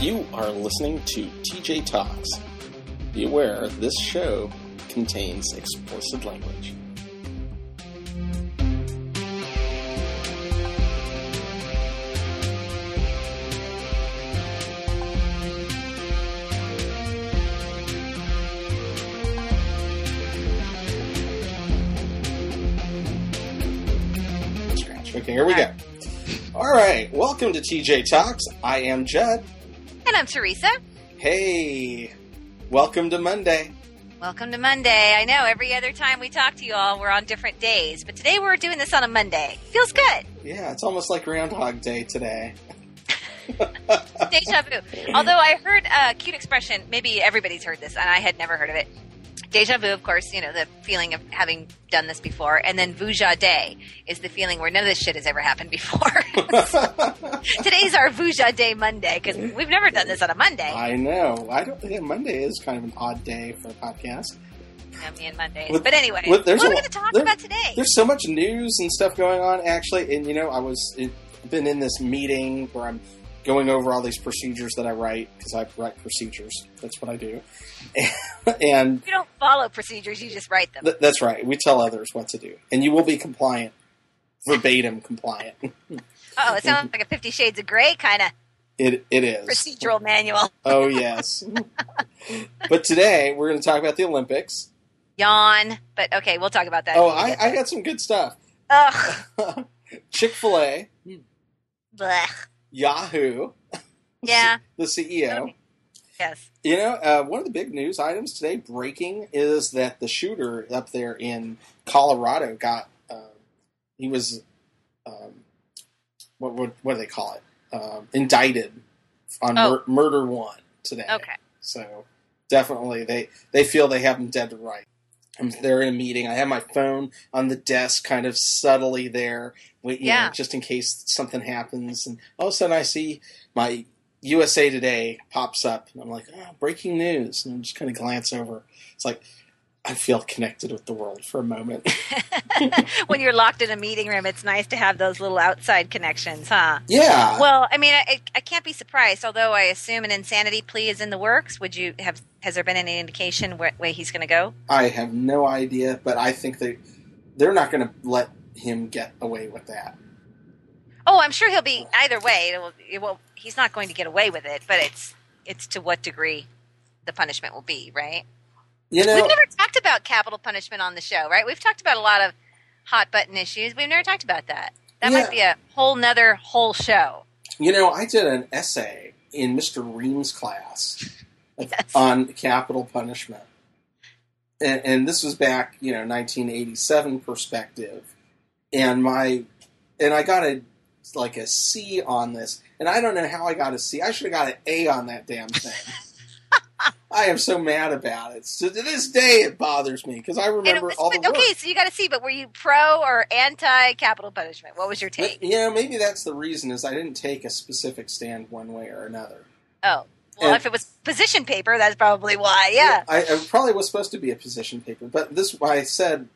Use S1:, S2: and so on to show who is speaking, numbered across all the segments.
S1: You are listening to TJ Talks. Be aware this show contains explicit language. Scratch. Okay, here we go. All right, welcome to TJ Talks. I am Judd.
S2: I'm Teresa.
S1: Hey, welcome to Monday.
S2: Welcome to Monday. I know every other time we talk to you all, we're on different days, but today we're doing this on a Monday. Feels good.
S1: Yeah, it's almost like Groundhog Day today.
S2: Deja vu. Although I heard a cute expression, maybe everybody's heard this, and I had never heard of it. Deja vu, of course, you know, the feeling of having done this before. And then Vuja Day is the feeling where none of this shit has ever happened before. Today's our Vuja Day Monday because we've never done this on a Monday.
S1: I know. I don't think Monday is kind of an odd day for a podcast.
S2: Yeah, me and Mondays.
S1: With-
S2: but anyway,
S1: with- there's
S2: what are we going to talk
S1: there-
S2: about today?
S1: There's so much news and stuff going on, actually. And, you know, I was it, been in this meeting where I'm going over all these procedures that I write because I write procedures. That's what I do. and
S2: You don't follow procedures, you just write them.
S1: th- that's right. We tell others what to do. And you will be compliant, verbatim compliant.
S2: Oh, it sounds like a Fifty Shades of Grey kind of
S1: It, it is.
S2: procedural manual.
S1: Oh, yes. but today we're going to talk about the Olympics.
S2: Yawn. But okay, we'll talk about that.
S1: Oh, I, I got some good stuff.
S2: Ugh.
S1: Chick fil A,
S2: Blech.
S1: Yahoo,
S2: Yeah.
S1: the CEO.
S2: Yes.
S1: You know, uh, one of the big news items today, breaking, is that the shooter up there in Colorado got, um, he was, um, what, what, what do they call it? Um, indicted on
S2: Oh.
S1: mur- murder one today.
S2: Okay.
S1: So definitely, they they feel they have him dead to right. I'm there in a meeting. I have my phone on the desk, kind of subtly there, you
S2: Yeah.
S1: know, just in case something happens. And all of a sudden, I see my USA Today pops up, and I'm like, oh, breaking news, and I just kind of glance over. It's like I feel connected with the world for a moment.
S2: when you're locked in a meeting room, it's nice to have those little outside connections, huh?
S1: yeah.
S2: Well, I mean, I, I can't be surprised. Although I assume an insanity plea is in the works. Would you have? Has there been any indication where way he's going to go?
S1: I have no idea, but I think they they're not going to let him get away with that.
S2: Oh, I'm sure he'll be either way. It will, it will, he's not going to get away with it, but it's it's to what degree the punishment will be, right?
S1: You know,
S2: We've never talked about capital punishment on the show, right? We've talked about a lot of hot button issues. We've never talked about that. That
S1: Yeah.
S2: might be a whole nother whole show.
S1: You know, I did an essay in Mr. Ream's class
S2: Yes.
S1: on capital punishment. And, and this was back, you know, 1987 perspective. And my, and I got a, like a C on this. And I don't know how I got a C. I should have got an A on that damn thing. I am so mad about it. So to this day, it bothers me because I remember
S2: was-
S1: all the work.
S2: okay, so you got to see. But were you pro or anti capital punishment? What was your take?
S1: But, you know, maybe that's the reason is I didn't take a specific stand one way or another.
S2: Oh, well,
S1: And-
S2: if it was position paper, that's probably why. Yeah.
S1: I, I probably was supposed to be a position paper, but this why I said.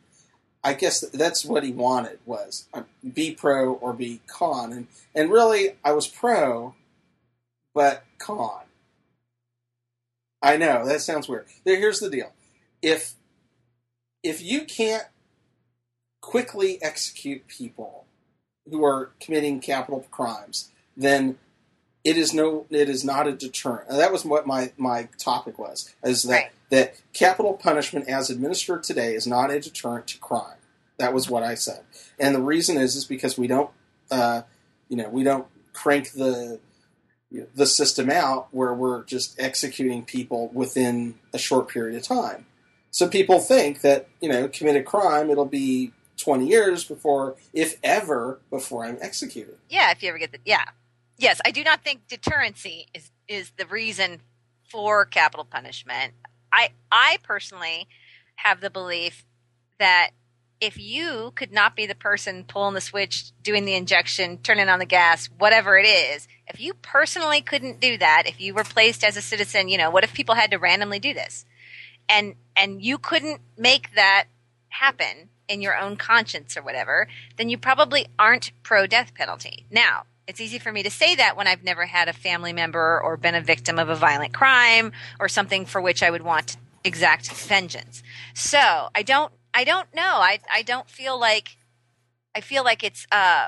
S1: I guess that's what he wanted was uh, be pro or be con, and and really I was pro, but con. I know that sounds weird. There, here's the deal: if if you can't quickly execute people who are committing capital crimes, then it is no it is not a deterrent. And that was what my my topic was: is that
S2: Right.
S1: that capital punishment as administered today is not a deterrent to crime. That was what I said, and the reason is is because we don't, uh, you know, we don't crank the the system out where we're just executing people within a short period of time. So people think that you know commit a crime, it'll be twenty years before, if ever, before I'm executed.
S2: Yeah, if you ever get the yeah. Yes, I do not think deterrency is is the reason for capital punishment. I I personally have the belief that if you could not be the person pulling the switch, doing the injection, turning on the gas, whatever it is, if you personally couldn't do that, if you were placed as a citizen, you know, what if people had to randomly do this? And and you couldn't make that happen in your own conscience or whatever, then you probably aren't pro death penalty. Now, It's easy for me to say that when I've never had a family member or been a victim of a violent crime or something for which I would want exact vengeance. So I don't I don't know. I I don't feel like I feel like it's uh,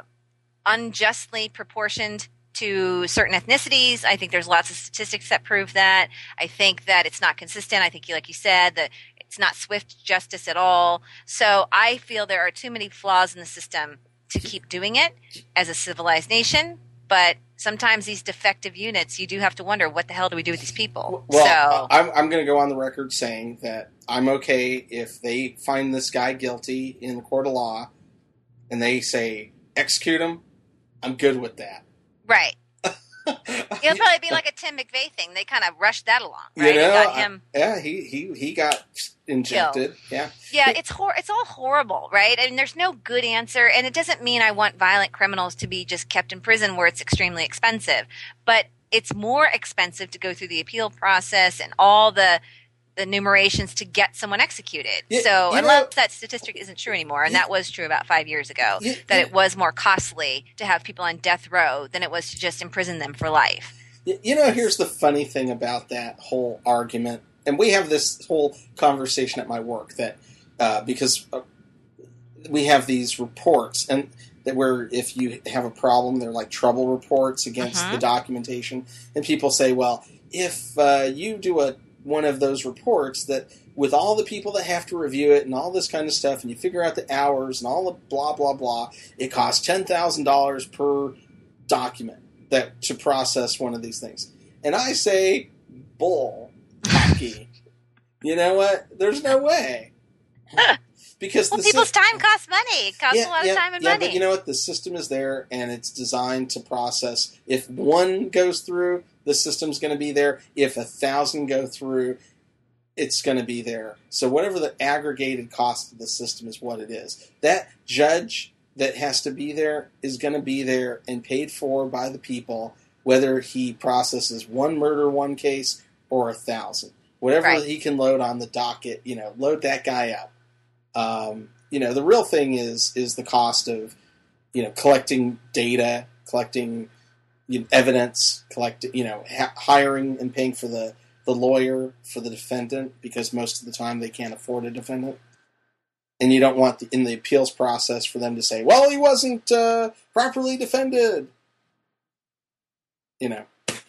S2: unjustly proportioned to certain ethnicities. I think there's lots of statistics that prove that. I think that it's not consistent. I think, like you said, that it's not swift justice at all. So I feel there are too many flaws in the system to keep doing it as a civilized nation. But sometimes these defective units, you do have to wonder what the hell do we do with these people.
S1: Well,
S2: so
S1: I'm, I'm going to go on the record saying that I'm okay if they find this guy guilty in the court of law and they say execute him. I'm good with that.
S2: right. It'll probably be like a Tim McVeigh thing. They kind of rushed that along, right?
S1: You know,
S2: got him.
S1: yeah, he he he got injected. Yeah,
S2: Yeah, it's hor- it's all horrible, right? And there's no good answer, and it doesn't mean I want violent criminals to be just kept in prison where it's extremely expensive, but it's more expensive to go through the appeal process and all the the numerations to get someone executed.
S1: Yeah,
S2: so unless
S1: know-
S2: that statistic isn't true anymore, and
S1: Yeah.
S2: that was true about five years ago,
S1: Yeah,
S2: that it was more costly to have people on death row than it was to just imprison them for life.
S1: You know, here's the funny thing about that whole argument, and we have this whole conversation at my work that uh, because uh, we have these reports, and that where if you have a problem, they're like trouble reports against
S2: Mhm.
S1: the documentation, and people say, well, if uh, you do a one of those reports that with all the people that have to review it and all this kind of stuff, and you figure out the hours and all the blah blah blah, it costs ten thousand dollars per document that to process one of these things. And I say, bull hockey. you know what? There's no way. Because
S2: Well,
S1: the
S2: people's time costs money. It costs a lot of time and
S1: yeah,
S2: money.
S1: but you know what? The system is there, and it's designed to process. If one goes through, the system's going to be there. If a thousand go through, it's going to be there. So whatever the aggregated cost of the system is, what it is. That judge that has to be there is going to be there and paid for by the people, whether he processes one murder one case or a thousand. Whatever
S2: Right.
S1: he can load on the docket, you know, load that guy up. Um, you know, the real thing is is the cost of you know collecting data, collecting you know, evidence, collecting you know ha- hiring and paying for the the lawyer for the defendant because most of the time they can't afford a defendant. And you don't want the, in the appeals process for them to say, "Well, he wasn't uh, properly defended," you know,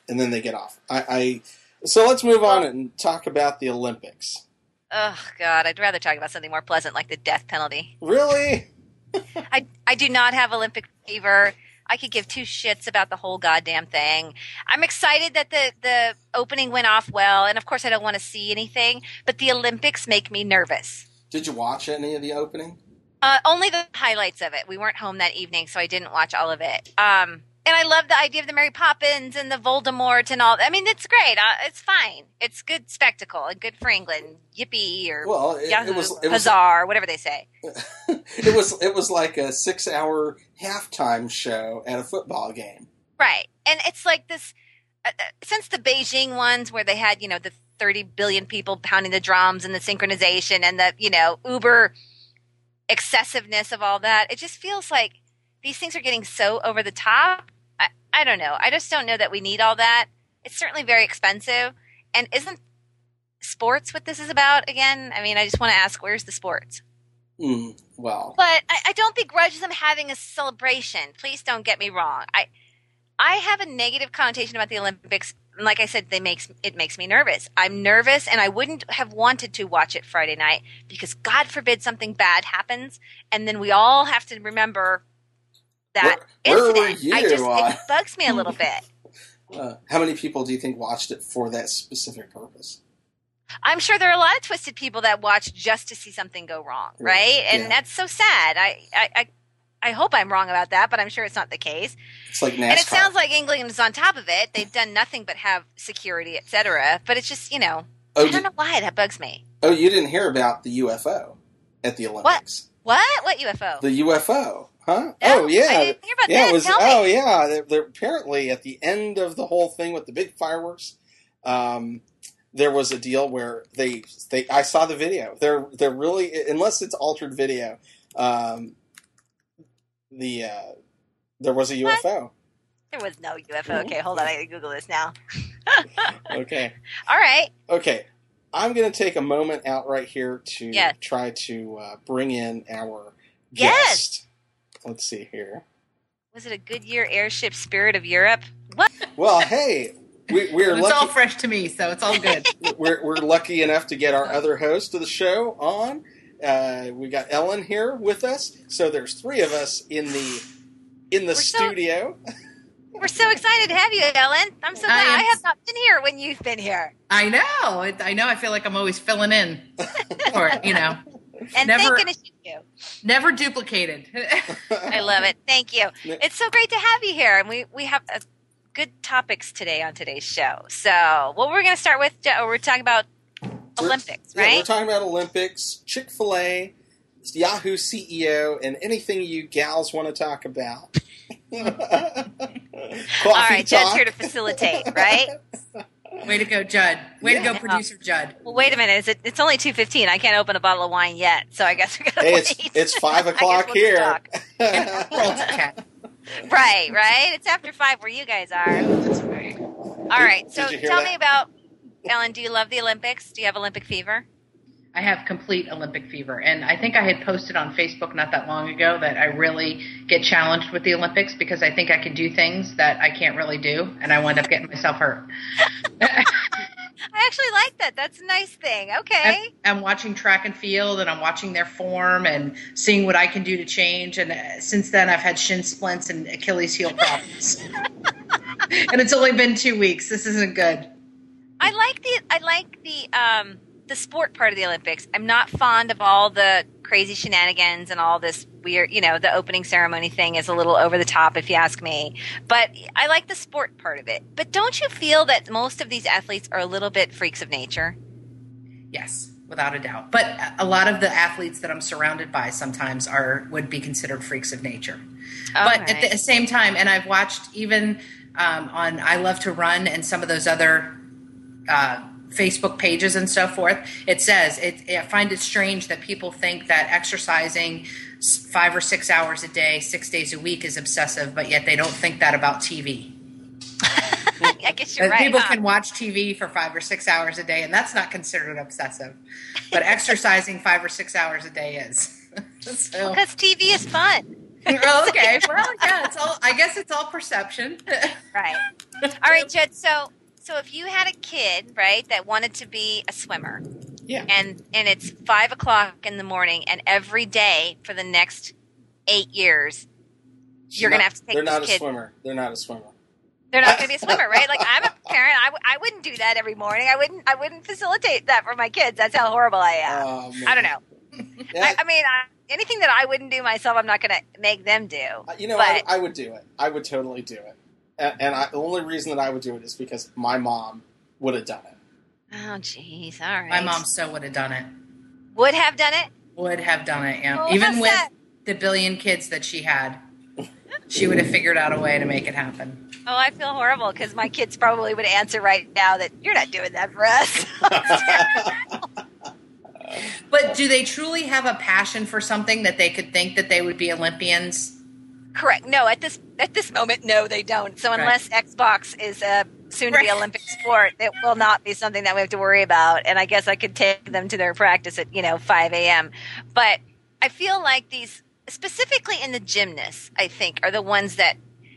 S1: and then they get off. I, I so let's move on and talk about the Olympics.
S2: Oh God, I'd rather talk about something more pleasant like the death penalty.
S1: Really?
S2: I I do not have Olympic fever. I could give two shits about the whole goddamn thing. I'm excited that the the opening went off well, and of course I don't want to see anything, but the Olympics make me nervous.
S1: Did you watch any of the opening?
S2: Uh, only the highlights of it. We weren't home that evening, so I didn't watch all of it. Um, and I love the idea of the Mary Poppins and the Voldemort and all. I mean, it's great. Uh, it's fine. It's good spectacle and good for England. Yippee or
S1: Well, it,
S2: Yahoo,
S1: it was it was
S2: whatever they say.
S1: it was it was like a six hour halftime show at a football game.
S2: Right. And it's like this uh, uh, since the Beijing ones where they had, you know, the 30 billion people pounding the drums and the synchronization and the, you know, uber excessiveness of all that, it just feels like these things are getting so over the top. I, I don't know. I just don't know that we need all that. It's certainly very expensive. And isn't sports what this is about again? I mean, I just want to ask, where's the sports?
S1: Mm, well,
S2: But I, I don't begrudge them having a celebration. Please don't get me wrong. I I have a negative connotation about the Olympics. Like I said, they makes it makes me nervous. I'm nervous, and I wouldn't have wanted to watch it Friday night because God forbid something bad happens, and then we all have to remember that
S1: Where- where were
S2: incident. I
S1: you,
S2: just
S1: uh,
S2: it bugs me a little bit.
S1: uh, how many people do you think watched it for that specific purpose?
S2: I'm sure there are a lot of twisted people that watch just to see something go wrong,
S1: Right.
S2: And
S1: Yeah.
S2: that's so sad. I, I I I hope I'm wrong about that, but I'm sure it's not the case.
S1: It's like NASCAR.
S2: And it sounds like England is on top of it. They've done nothing but have security, etc. But it's just, you know,
S1: oh,
S2: I don't know why that bugs me.
S1: oh, you didn't hear about the UFO at the Olympics?
S2: What? What? What UFO?
S1: The UFO, huh?
S2: No,
S1: oh yeah,
S2: I didn't hear about
S1: yeah. was.
S2: Tell me.
S1: Oh yeah. They're, they're apparently at the end of the whole thing with the big fireworks. Um, there was a deal where they they I saw the video. They're they're really unless it's altered video. Um, the uh, there was a
S2: What?
S1: UFO.
S2: There was no UFO. Okay, hold on. I gotta Google this now.
S1: Okay.
S2: All right.
S1: Okay. I'm going to take a moment out right here to
S2: Yes.
S1: try to uh, bring in our
S2: Yes.
S1: Guest. Let's see here.
S2: Was it a Goodyear airship Spirit of Europe? What?
S1: Well, hey, we, we're
S3: it's all fresh to me, so it's all good.
S1: we're, we're lucky enough to get our other host of the show on. Uh, we got Ellen here with us, so there's three of us in the in the
S2: We're so-
S1: studio.
S2: We're so excited to have you, Ellen. I'm so glad I,
S3: am-
S2: have not been here when you've been here.
S3: I know. I know. I feel like I'm always filling in, or you know,
S2: And
S3: Never-
S2: thank goodness you do.
S3: never duplicated.
S2: I love it. Thank you. It's so great to have you here, and we we have uh, good topics today on today's show. So, what we're going to start with, Jo- we're talking about Olympics,
S1: Yeah, we're talking about Olympics, Chick Fil A, Yahoo CEO, and anything you gals want to talk about.
S2: All right, Jed's here to facilitate, right?
S3: Way to go, Judd. Way
S1: Yeah.
S3: to go, producer Judd.
S2: Well, wait a minute. Is it, it's only two fifteen. I can't open a bottle of wine yet, so I guess we got to
S1: Hey,
S2: wait.
S1: it's it's five o'clock
S2: we'll
S1: here.
S2: talk.
S3: Roll to chat.
S2: Right, right. It's after five where you guys are. All right. So
S1: Did you hear
S2: tell
S1: that?
S2: me about Ellen. Do you love the Olympics? Do you have Olympic fever?
S3: I have complete Olympic fever, and I think I had posted on Facebook not that long ago that I really get challenged with the Olympics because I think I can do things that I can't really do, and I wind up getting myself hurt.
S2: I actually like that. That's a nice thing. Okay.
S3: I'm, I'm watching track and field, and I'm watching their form and seeing what I can do to change. And uh, since then, I've had shin splints and Achilles heel problems. and it's only been two weeks. This isn't good.
S2: I like the I like the um the sport part of the Olympics. I'm not fond of all the crazy shenanigans and all this weird, you know, the opening ceremony thing is a little over the top if you ask me. But I like the sport part of it. But don't you feel that most of these athletes are a little bit freaks of nature?
S3: Yes, without a doubt. But a lot of the athletes that I'm surrounded by sometimes are would be considered freaks of nature. but at the same time, and I've watched even um, on I Love to Run and some of those other uh, Facebook pages and so forth, it says it, I find it strange that people think that exercising five or six hours a day, six days a week is obsessive, but yet they don't think that about TV.
S2: I guess you're right.
S3: people
S2: huh?
S3: can watch TV for five or six hours a day, and that's not considered obsessive. But exercising five or six hours a day is. so,
S2: because TV is fun.
S3: okay. Well, yeah. It's all. I guess it's all perception.
S2: Right. All right, Jed. So, so if you had a kid, right, that wanted to be a swimmer,
S1: Yeah.
S2: and and it's five o'clock in the morning, and every day for the next eight years, You're gonna have to take
S1: They're not a
S2: kid-
S1: swimmer. They're not a swimmer.
S2: they're not going to be a swimmer, right? Like I'm a parent, I, w- I wouldn't do that every morning. I wouldn't. I wouldn't facilitate that for my kids. That's how horrible I am.
S1: Oh.
S2: I don't know.
S1: Yeah,
S2: I, I mean, I, anything that I wouldn't do myself, I'm not going to make them do.
S1: Uh, you know, I, I would do it. I would totally do it. And, and I, the only reason that I would do it is because my mom would have done it.
S2: Oh, jeez. All right.
S3: My mom so would have done it.
S2: would have done it.
S3: Would have done it. Yeah.
S2: Oh,
S3: Even with
S2: that?
S3: the billion kids that she had, she would have figured out a way to make it happen.
S2: Oh, I feel horrible because my kids probably would answer right now that you're not doing that for us.
S3: But do they truly have a passion for something that they could think that they would be Olympians?
S2: Correct. No, at this at this moment, no, they don't. So
S3: Right.
S2: unless Xbox is a soon to be
S3: Right.
S2: Olympic sport, it will not be something that we have to worry about. And I guess I could take them to their practice at you know five a.m. But I feel like these, specifically in the gymnasts, I think are the ones that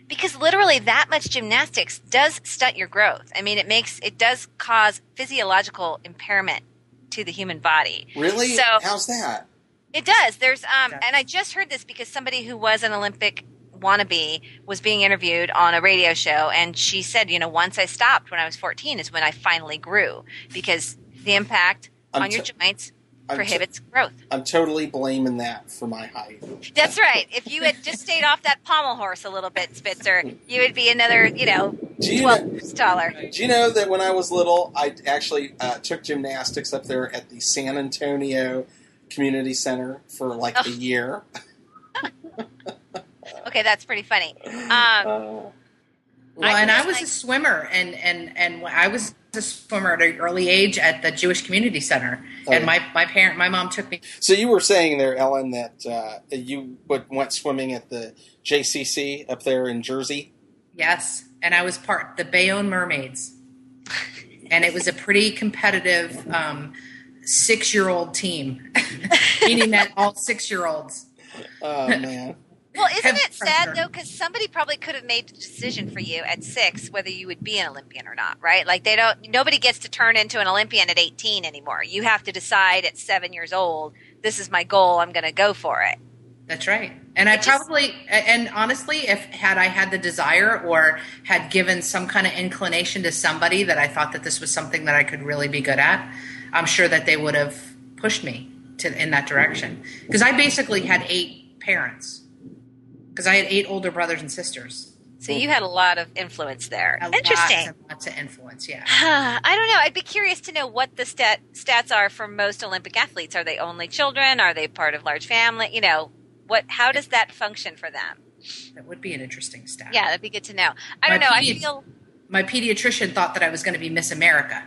S2: because literally that much gymnastics does stunt your growth. I mean, it makes it does cause physiological impairment to the human body.
S1: really?
S2: So-
S1: How's that?
S2: It does. There's um,
S3: It does.
S2: and I just heard this because somebody who was an Olympic wannabe was being interviewed on a radio show, and she said, you know, once I stopped when I was 14 is when I finally grew because the impact
S1: I'm
S2: on your
S1: t-
S2: joints
S1: I'm, t-
S2: prohibits growth.
S1: I'm totally blaming that for my height.
S2: That's right. If you had just stayed off that pommel horse a little bit, Spitzer, you would be another, you know,
S1: Do you
S2: 12
S1: know,
S2: taller.
S1: do you know that when I was little, I actually uh, took gymnastics up there at the San Antonio Community Center for like a
S2: Oh.
S1: year?
S2: Okay, that's pretty funny. Um,
S1: Uh,
S3: Well,
S2: I
S3: and I was
S2: like-
S3: a swimmer, and and and I was a swimmer at an early age at the Jewish Community Center,
S1: Oh,
S3: and my my parent, my mom took me.
S1: so you were saying there, Ellen, that uh, you would, went swimming at the JCC up there in Jersey?
S3: Yes, and I was part the Bayonne Mermaids, and it was a pretty competitive um, six-year-old team, meaning that all six-year-olds.
S1: Oh man.
S2: Well, isn't it sad though? Because somebody probably could have made the decision for you at six whether you would be an Olympian or not, right? Like they don't. Nobody gets to turn into an Olympian at eighteen anymore. You have to decide at seven years old. This is my goal. I'm going to go for it.
S3: That's right. And I
S2: It just-
S3: probably, and honestly, if had I had the desire or had given some kind of inclination to somebody that I thought that this was something that I could really be good at, I'm sure that they would have pushed me to in that direction. Because I basically had eight parents. Because I had eight older brothers and sisters.
S2: So you had a lot of influence there.
S3: A
S2: Interesting.
S3: Lots lots of influence. Yeah.
S2: I don't know. I'd be curious to know what the stat stats are for most Olympic athletes. Are they only children? Are they part of large family? You know, what? How does that function for them?
S3: That would be an interesting stat.
S2: Yeah, that'd be good to know. I
S3: My
S2: don't know. I feel
S3: my pediatrician thought that I was going to be Miss America.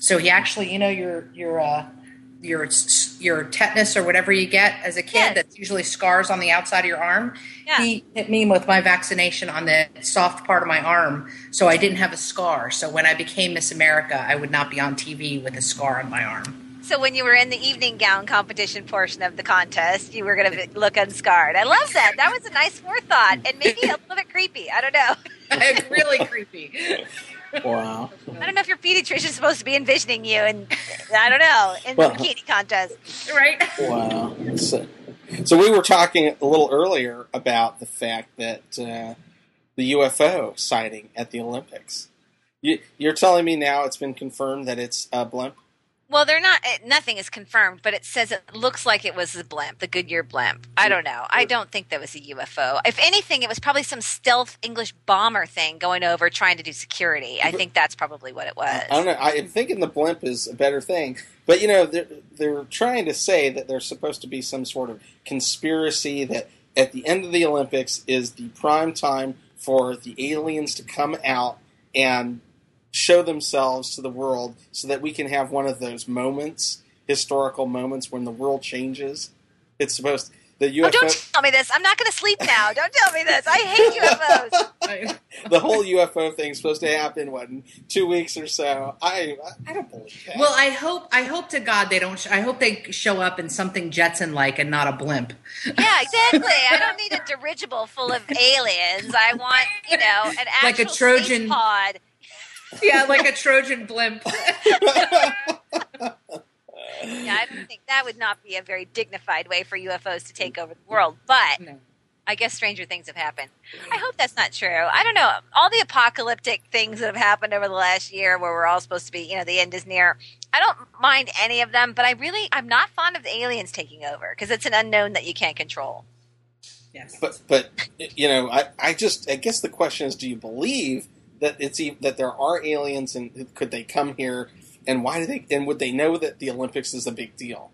S3: So he actually, you know, your your uh, your your tetanus or whatever you get as a kid
S2: Yes.
S3: that's usually scars on the outside of your arm.
S2: Yeah.
S3: He hit me with my vaccination on the soft part of my arm, so I didn't have a scar. So when I became Miss America, I would not be on TV with a scar on my arm.
S2: so. When you were in the evening gown competition portion of the contest, you were going to look unscarred. I love that. That was a nice forethought, and maybe a little bit creepy. I don't know.
S3: It's really creepy.
S1: Wow.
S2: I don't know if your pediatrician's supposed to be envisioning you, and I don't know in
S1: Well-
S2: the bikini contest.
S3: Right?
S1: Wow. So, so we were talking a little earlier about the fact that uh, the UFO sighting at the Olympics. You, you're telling me now it's been confirmed that it's a blimp?
S2: Well, they're not. eh, Nothing is confirmed, but it says it looks like it was the blimp, the Goodyear blimp. I don't know. I don't think that was a UFO. If anything, it was probably some stealth English bomber thing going over trying to do security. I think that's probably what it was.
S1: I don't know. I'm thinking the blimp is a better thing, but you know they're they're trying to say that there's supposed to be some sort of conspiracy that at the end of the Olympics is the prime time for the aliens to come out and show themselves to the world, so that we can have one of those moments, historical moments when the world changes. It's supposed the UFO.
S2: Oh, don't tell me this. I'm not going to sleep now. Don't tell me this. I hate UFOs.
S1: the whole UFO thing is supposed to happen what in two weeks or so. I I don't believe that.
S3: Well, I hope I hope to God they don't. Sh- I hope they show up in something Jetson like and not a blimp.
S2: yeah, exactly. I don't need a dirigible full of aliens. I want, you know, an actual
S3: Like a Trojan-
S2: space pod.
S3: Yeah, like a Trojan blimp.
S2: Yeah, I don't think that would not be a very dignified way for UFOs to take over the world. But
S3: No.
S2: I guess stranger things have happened. I hope that's not true. I don't know. All the apocalyptic things that have happened over the last year where we're all supposed to be, you know, the end is near. I don't mind any of them, but I really, I'm not fond of the aliens taking over because it's an unknown that you can't control.
S3: Yes.
S1: But but you know, I, I just I guess the question is, do you believe that it's e- that there are aliens and could they come here and why do they and would they know that the Olympics is a big deal?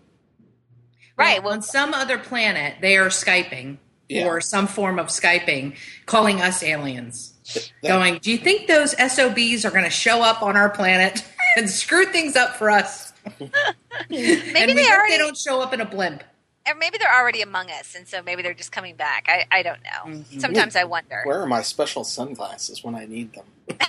S2: Right.
S3: Well,
S2: Well,
S3: on some other planet, they are skyping
S1: Yeah.
S3: or some form of skyping, calling us aliens.
S1: That-
S3: Going, do you think those SOBs are going to show up on our planet and screw things up for us?
S2: maybe
S3: and we
S2: they
S3: hope
S2: already,
S3: they don't show up in a blimp.
S2: Or maybe they're already among us, and so maybe they're just coming back. I, I don't know.
S3: Mhm.
S2: Sometimes I wonder.
S1: Where are my special sunglasses when I need them?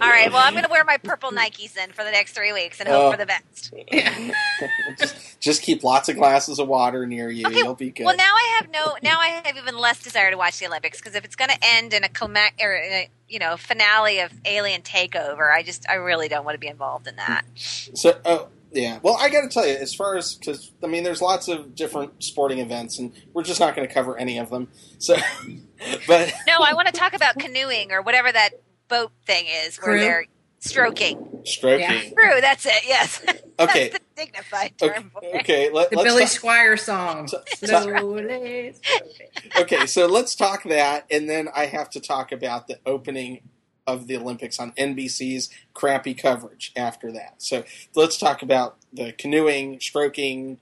S2: All right. Well, I'm going to wear my purple Nikes then for the next three weeks and hope
S1: Oh.
S2: for the best.
S1: just, just keep lots of glasses of water near you.
S2: Okay,
S1: You'll be good.
S2: Well, now I have no. Now I have even less desire to watch the Olympics because if it's going to end in a coma- or in a, you know finale of alien takeover, I just I really don't want to be involved in that.
S1: So, oh, yeah. Well, I got to tell you, as far as because I mean, there's lots of different sporting events, and we're just not going to cover any of them. So, but
S2: No, I want to talk about canoeing or whatever that boat thing is where
S3: Crew?
S2: they're stroking.
S1: stroking.
S2: True, that's it. Yes,
S1: Okay.
S2: that's the dignified term
S1: Okay.
S2: for.
S1: Okay. Let,
S3: The
S1: let's
S3: Billy
S1: talk-
S3: Squier song.
S1: So-
S3: Slowly.
S1: okay, so let's talk that, and then I have to talk about the opening of the Olympics on NBC's crappy coverage after that. So let's talk about the canoeing, stroking,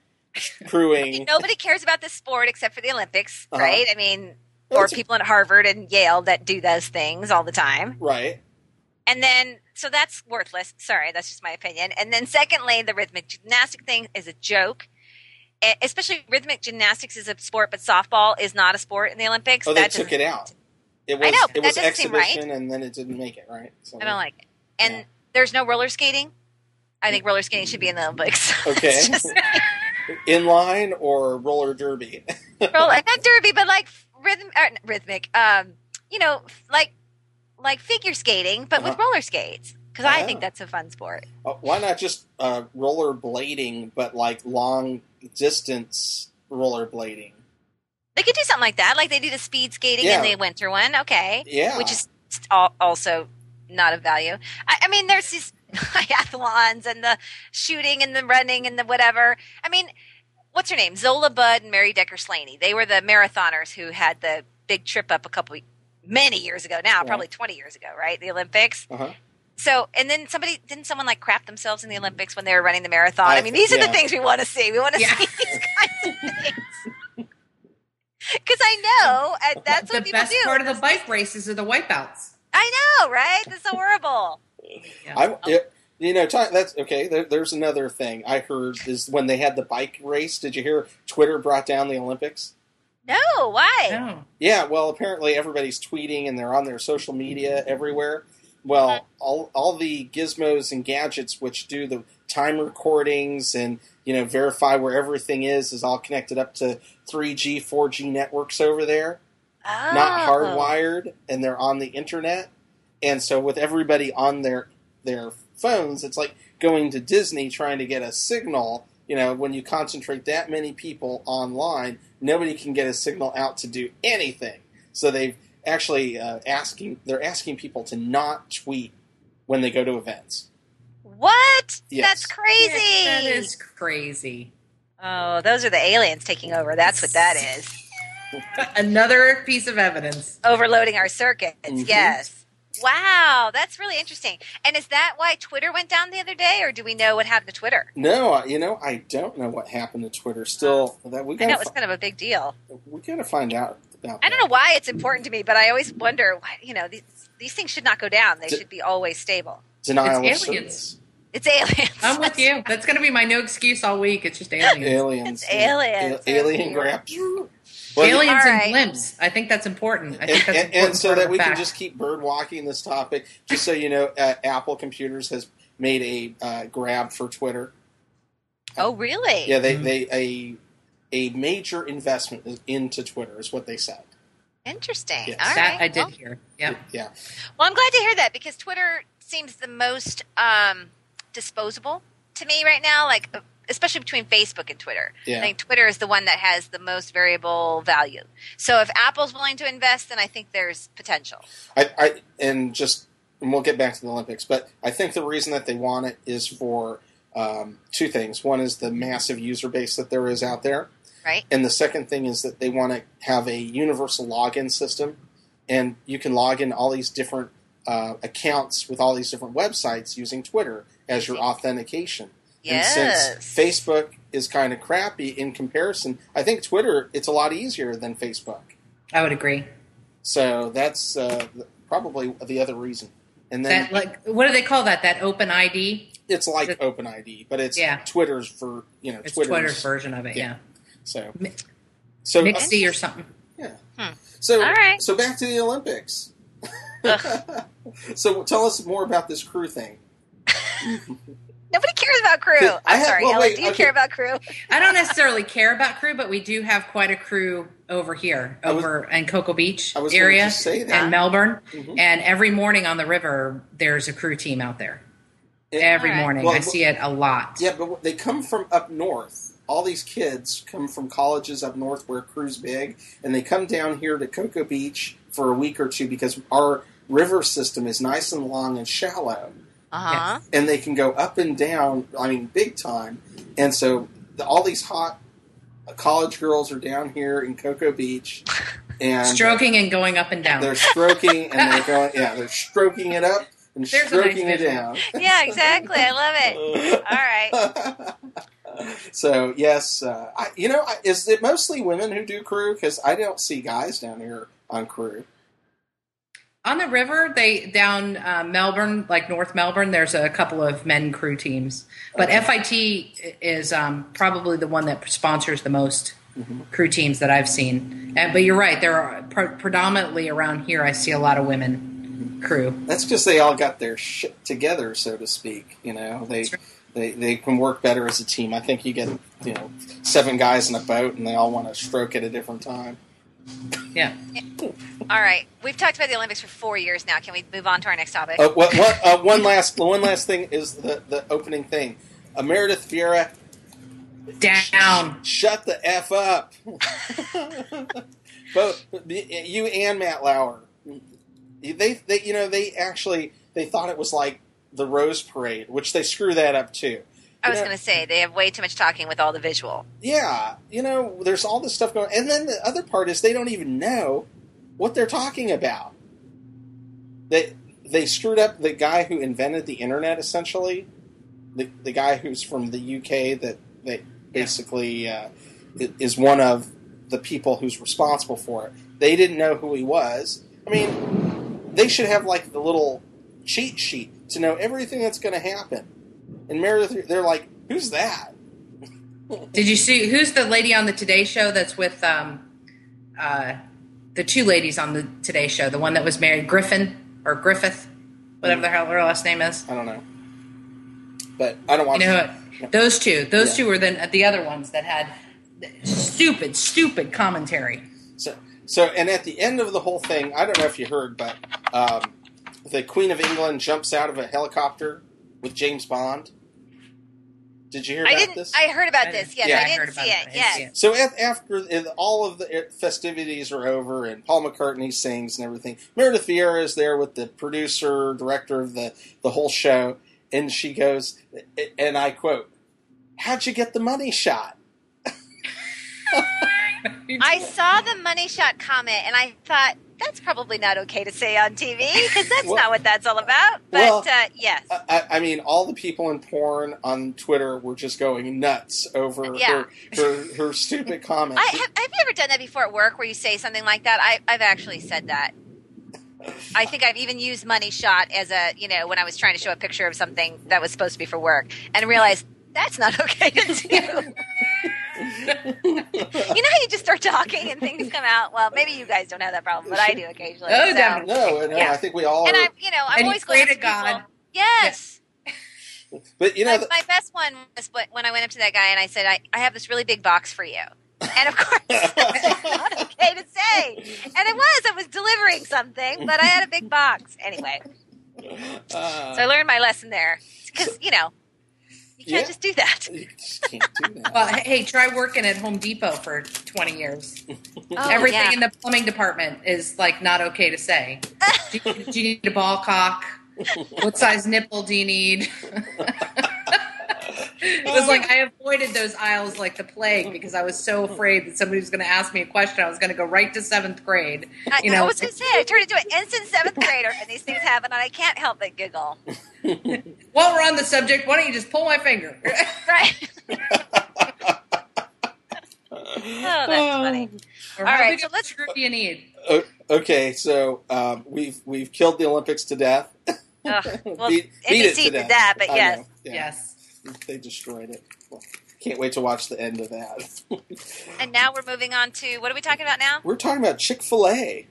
S1: crewing.
S2: Nobody cares about this sport except for the Olympics,
S1: Uh-huh.
S2: right? I mean, or
S1: it's a-
S2: people at Harvard and Yale that do those things all the time.
S1: Right.
S2: And then, so that's worthless. Sorry, that's just my opinion. And then, secondly, the rhythmic gymnastic thing is a joke. Especially rhythmic gymnastics is a sport, but softball is not a sport in the Olympics.
S1: Oh, they
S2: That
S1: took it out. It was
S2: I know,
S1: it was
S2: seem right.
S1: exhibition, and then it didn't make it right. So,
S2: I don't like it. And
S1: Yeah.
S2: there's no roller skating. I think roller skating should be in the Olympics.
S1: Okay.
S2: Just-
S1: inline or roller derby.
S2: roller, not derby, but like rhythm, uh, rhythmic. Um, you know, like like figure skating, but with
S1: Uh-huh.
S2: roller skates. Because I
S1: Ah.
S2: think that's a fun sport.
S1: Uh, Why not just uh, roller blading, but like long distance roller blading?
S2: They could do something like that. Like they do the speed skating
S1: Yeah.
S2: in the winter one. Okay.
S1: Yeah,
S2: Which is also not of value. I, I mean, there's these triathlons and the shooting and the running and the whatever. I mean, what's her name? Zola Budd and Mary Decker Slaney. They were the marathoners who had the big trip up a couple, many years ago now,
S1: Right.
S2: probably 20 years ago, right? The Olympics.
S1: Uh-huh.
S2: So, and then somebody, didn't someone like crap themselves in the Olympics when they were running the marathon? I,
S1: I
S2: mean,
S1: th-
S2: these are the things we want to see. We want to
S3: Yeah.
S2: see these kinds of things. Because I know uh, that's
S3: the
S2: what people
S3: best
S2: do.
S3: part of the bike races are the wipeouts.
S2: I know, right? That's horrible.
S3: Yeah.
S1: I, it, you know, talk, that's okay. There, there's another thing I heard is when they had the bike race. Did you hear Twitter brought down the Olympics?
S2: No, why?
S3: No.
S1: Yeah, well, apparently everybody's tweeting and they're on their social media everywhere. Well, all all the gizmos and gadgets which do the time recordings and you know verify where everything is is all connected up to 3G, 4G networks over there,
S2: Oh.
S1: not hardwired, and they're on the internet. And so with everybody on their their phones, it's like going to Disney trying to get a signal. You know, when you concentrate that many people online, nobody can get a signal out to do anything. So they've actually uh, asking they're asking people to not tweet when they go to events.
S2: What?
S1: Yes.
S2: That's crazy.
S3: That is crazy.
S2: Oh, those are the aliens taking over. That's what that is.
S3: Another piece of evidence.
S2: Overloading our circuits.
S1: Mhm.
S2: Yes. Wow, that's really interesting. And is that why Twitter went down the other day, or do we know what happened to Twitter?
S1: No, you know, I don't know what happened to Twitter. Still, that we
S2: I know it was
S1: fi-
S2: kind of a big deal.
S1: we gotta find out about.
S2: I don't know why it's important to me, but I always wonder why. You know, these these things should not go down. They
S1: D-
S2: should be always stable.
S1: denial
S3: It's
S1: of
S3: aliens.
S1: service.
S2: It's aliens.
S3: I'm with you. That's going to be my no excuse all week. It's just aliens.
S1: Aliens,
S2: It's aliens.
S1: A- alien grab. Well,
S3: aliens
S2: All
S3: and
S2: right.
S3: blimps. I think that's important. I
S1: and,
S3: think that's
S1: and,
S3: important
S1: and so that we
S3: the
S1: can just keep bird walking this topic, just so you know, uh, Apple Computers has made a uh, grab for Twitter.
S2: Oh, really?
S1: Yeah, they,
S3: Mhm.
S1: they a a major investment into Twitter is what they said.
S2: Interesting.
S1: Yes.
S2: All
S3: that
S2: right.
S3: I did
S2: Well,
S3: hear. Yeah.
S1: Yeah,
S2: Well, I'm glad to hear that because Twitter seems the most um, disposable to me right now. Like, especially between Facebook and Twitter. I think Twitter is the one that has the most variable value. So if Apple's willing to invest, then I think there's potential.
S1: I, I and just and we'll get back to the Olympics, but I think the reason that they want it is for um, two things. One is the massive user base that there is out there,
S2: Right.
S1: and the second thing is that they want to have a universal login system, and you can log in all these different uh, accounts with all these different websites using Twitter as your authentication.
S2: Yes.
S1: And since Facebook is kind of crappy in comparison, I think Twitter it's a lot easier than Facebook.
S3: I would agree.
S1: So that's uh, probably the other reason. And then
S3: That like what do they call that? That open ID?
S1: it's like
S3: it-
S1: OpenID, but it's
S3: Yeah.
S1: Twitter's for you know
S3: It's
S1: Twitter's,
S3: Twitter's, version of it.
S1: yeah.
S3: Yeah.
S1: So
S3: Mi-
S1: so uh,
S3: or something.
S1: yeah.
S2: Hmm.
S1: So
S2: All right.
S1: so back to the Olympics. So tell us more about this crew thing.
S2: Nobody cares about crew.
S1: I
S2: I'm
S1: have-
S2: sorry,
S1: well,
S2: Ellen.
S1: wait,
S2: do you
S1: okay.
S2: care about crew?
S3: I don't necessarily care about crew, but we do have quite a crew over here,
S1: I was-
S3: over in Cocoa Beach
S1: I was gonna
S3: area
S1: just say that.
S3: in Melbourne.
S1: Mhm.
S3: And every morning on the river, there's a crew team out there.
S1: It-
S3: Every
S2: All right.
S3: morning,
S1: Well,
S3: I see it a lot.
S1: Yeah, but they come from up north. All these kids come from colleges up north where crew's big, and they come down here to Cocoa Beach for a week or two because our river system is nice and long and shallow,
S2: Uh huh.
S1: and they can go up and down. I mean, big time. And so the, all these hot college girls are down here in Cocoa Beach, and
S3: Stroking and going up and down.
S1: they're stroking and they're going. Yeah, they're stroking it up and
S3: There's a nice
S1: stroking it down.
S2: Yeah, exactly. I love it. All right.
S1: so yes, uh, I, you know, I- is it mostly women who do crew? Because I don't see guys down here on crew.
S3: On the river, they down uh, Melbourne, like North Melbourne. There's a couple of men crew teams, but
S1: Okay.
S3: FIT is um, probably the one that sponsors the most
S1: Mhm.
S3: crew teams that I've seen. And, but you're right. There are pre- predominantly around here. I see a lot of women crew.
S1: That's because they all got their shit together, so to speak. You know, they
S3: right.
S1: they they can work better as a team. I think you get you know seven guys in a boat, and they all want to stroke at a different time.
S3: Yeah.
S2: All right, we've talked about the Olympics for four years now. Can we move on to our next topic?
S1: Uh, what, what, uh, one last one last thing is the the opening thing. Uh, Meredith Vieira,
S3: Down.
S1: shut the f up. Both you and Matt Lauer, they they you know they actually they thought it was like the Rose Parade, which they screw that up too.
S2: I was
S1: Yeah.
S2: going to say they have way too much talking with all the visual.
S1: Yeah, you know, there's all this stuff going, and then the other part is they don't even know what they're talking about. They they screwed up the guy who invented the internet, essentially, the the guy who's from the UK that that basically uh, is one of the people who's responsible for it. They didn't know who he was. I mean, they should have like the little cheat sheet to know everything that's going to happen. And Meredith, they're like, "Who's that?"
S3: Did you see who's the lady on the Today Show that's with um, uh, the two ladies on the Today Show? The one that was married, Griffin or Griffith, whatever the hell her last name is.
S1: I don't know, but I don't
S3: You
S1: watch.
S3: know, those two. Those
S1: Yeah.
S3: two were then at the other ones that had stupid, stupid commentary.
S1: So, so, and at the end of the whole thing, I don't know if you heard, but um, the Queen of England jumps out of a helicopter with James Bond. Did you hear
S2: I
S1: about
S2: didn't.
S1: this?
S2: I heard about
S3: I
S2: this. Yes,
S1: Yeah,
S2: I
S1: I
S2: didn't
S3: heard
S2: see
S3: about
S2: it.
S3: it. I
S2: Yes.
S1: So at, after it- all of the er, festivities are over and Paul McCartney sings and everything, Meredith Vieira is there with the producer, director of the, the whole show, and she goes, and I quote, How'd you get the money shot?
S2: I saw the money shot comment and I thought that's probably not okay to say on TV because that's
S1: Well-
S2: not what that's all about. But
S1: Well-
S2: uh, yes,
S1: I, I- mean, all the people in porn on Twitter were just going nuts over
S2: Yeah.
S1: her, her, her stupid comments.
S2: I have, have you ever done that before at work where you say something like that? I, I've actually said that. I think I've even used money shot as a you know when I was trying to show a picture of something that was supposed to be for work and realized that's not okay to do. you know how you just start talking and things come out. Well, maybe you guys don't have that problem, but I do occasionally.
S3: Oh,
S2: so.
S3: definitely.
S1: no, no,
S2: Yeah.
S1: I think we all
S2: And. I, you know, I'm
S3: And
S2: always up to
S3: God.
S2: people. Yes.
S1: but you know,
S2: my, my best one was when- when I went up to that guy and I said, I, I have this really big box for you. And of course, that's not okay to say. And it was. I was delivering something, but I had a big box. Anyway,
S1: uh,
S2: so I learned my lesson there. Because, you know, you can't
S1: Yeah.
S2: just do that.
S1: you just can't do that.
S3: Well, hey, try working at Home Depot for 20 years.
S2: Oh,
S3: Everything
S2: yeah.
S3: in the plumbing department is like not okay to say. do, you, do you need a ball cock? What size nipple do you need? it was like I avoided those aisles like the plague because I was so afraid that somebody was going to ask me a question. I was going to go right to seventh grade.
S2: I,
S3: You
S2: I
S3: know,
S2: was going to say, I turned into an instant seventh grader, and these things happen, and I can't help but giggle.
S3: while we're on the subject, why don't you just pull my finger?
S2: Right? oh, that's funny.
S3: Or
S2: All
S3: how
S2: so let's-
S3: screw do you need?
S1: Okay, so um, we've we've killed the Olympics to death.
S2: Ugh, well,
S1: Beat- beat it
S2: NBC
S1: to
S2: did that, but yes.
S1: yeah.
S3: Yes.
S1: they destroyed it. Well, can't wait to watch the end of that.
S2: And now we're moving on to what are we talking about now?
S1: We're talking about Chick Fil A.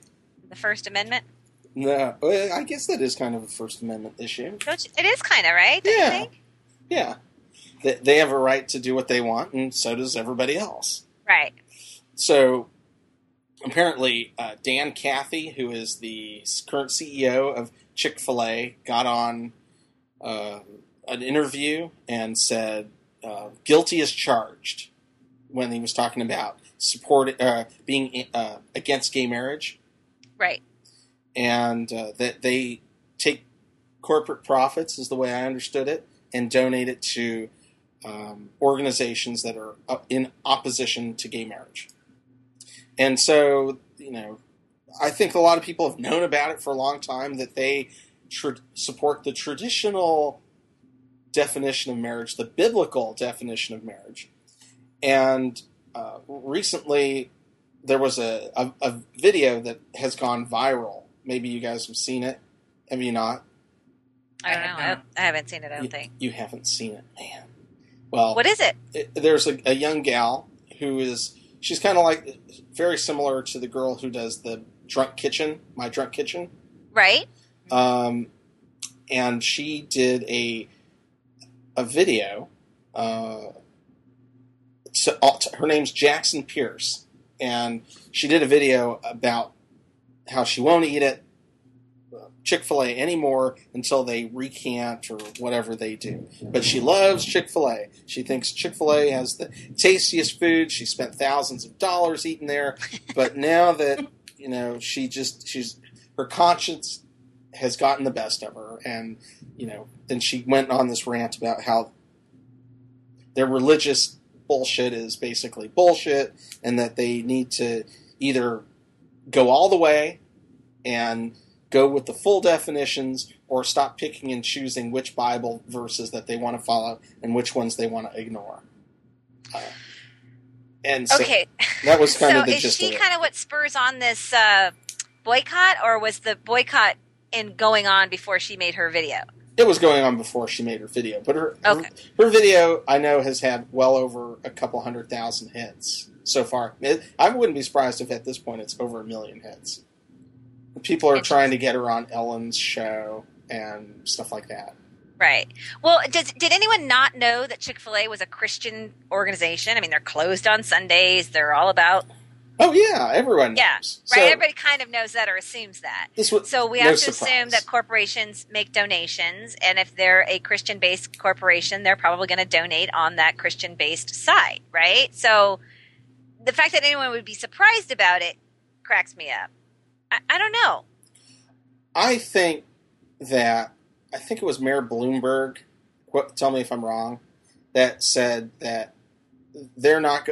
S2: The First Amendment.
S1: No, I guess that is kind of a First Amendment issue.
S2: Don't you, it is kind of right.
S1: Yeah. Yeah, they, they have a right to do what they want, and so does everybody else.
S2: Right.
S1: So apparently, uh, Dan Cathy, who is the current CEO of Chick Fil A, got on uh, an interview and said uh, guilty as charged when he was talking about support uh, being uh, against gay marriage,
S2: Right.
S1: and uh, that they take corporate profits, is the way I understood it, and donate it to um, organizations that are in opposition to gay marriage. And so, you know, I think a lot of people have known about it for a long time that they tr- support the traditional definition of marriage, the biblical definition of marriage. And uh, recently, there was a, a, a video that has gone viral. Maybe you guys have seen it. Have you not?
S2: I don't know.
S3: have
S2: I, I haven't seen it. I don't
S1: you,
S2: think.
S1: you haven't seen it, man. Well,
S2: What is it?
S1: it- there's a, a young gal who is she's kind of like very similar to the girl who does the drunk kitchen, my drunk kitchen.
S2: Right?
S1: Um, and she did a a video. Uh, uh, her name's Jackson Pearce, and she did a video about how she won't eat it Chick Fil A anymore until they recant or whatever they do. But she loves Chick Fil A. She thinks Chick Fil A has the tastiest food. She spent thousands of dollars eating there, but now that you know, she just she's her conscience has gotten the best of her, and you know, then she went on this rant about how their religious bullshit is basically bullshit, and that they need to either go all the way and go with the full definitions or stop picking and choosing which Bible verses that they want to follow and which ones they want to ignore. Uh, and so
S2: okay.
S1: that was kind
S2: so
S1: of the
S2: is
S1: gist
S2: she
S1: of it.
S2: kind of what spurs on this uh, boycott, or was the boycott in going on before she made her video?
S1: It was going on before she made her video, but her, her her video I know has had well over a couple hundred thousand hits so far. It, I wouldn't be surprised if at this point it's over a million hits. People are trying to get her on Ellen's show and stuff like that.
S2: Right. Well, does, did anyone not know that Chick Fil A was a Christian organization? I mean, they're closed on Sundays. They're all about
S1: Oh yeah, everyone knows.
S2: yeah,
S1: So
S2: right. Everybody kind of knows that or assumes that.
S1: this was
S2: So we
S1: no
S2: have to
S1: surprise.
S2: assume that corporations make donations, and if they're a Christian-based corporation, they're probably going to donate on that Christian-based side, right? So the fact that anyone would be surprised about it cracks me up. I, I don't know.
S1: I think that I think it was Mayor Bloomberg. What, tell me if I'm wrong. That said that they're not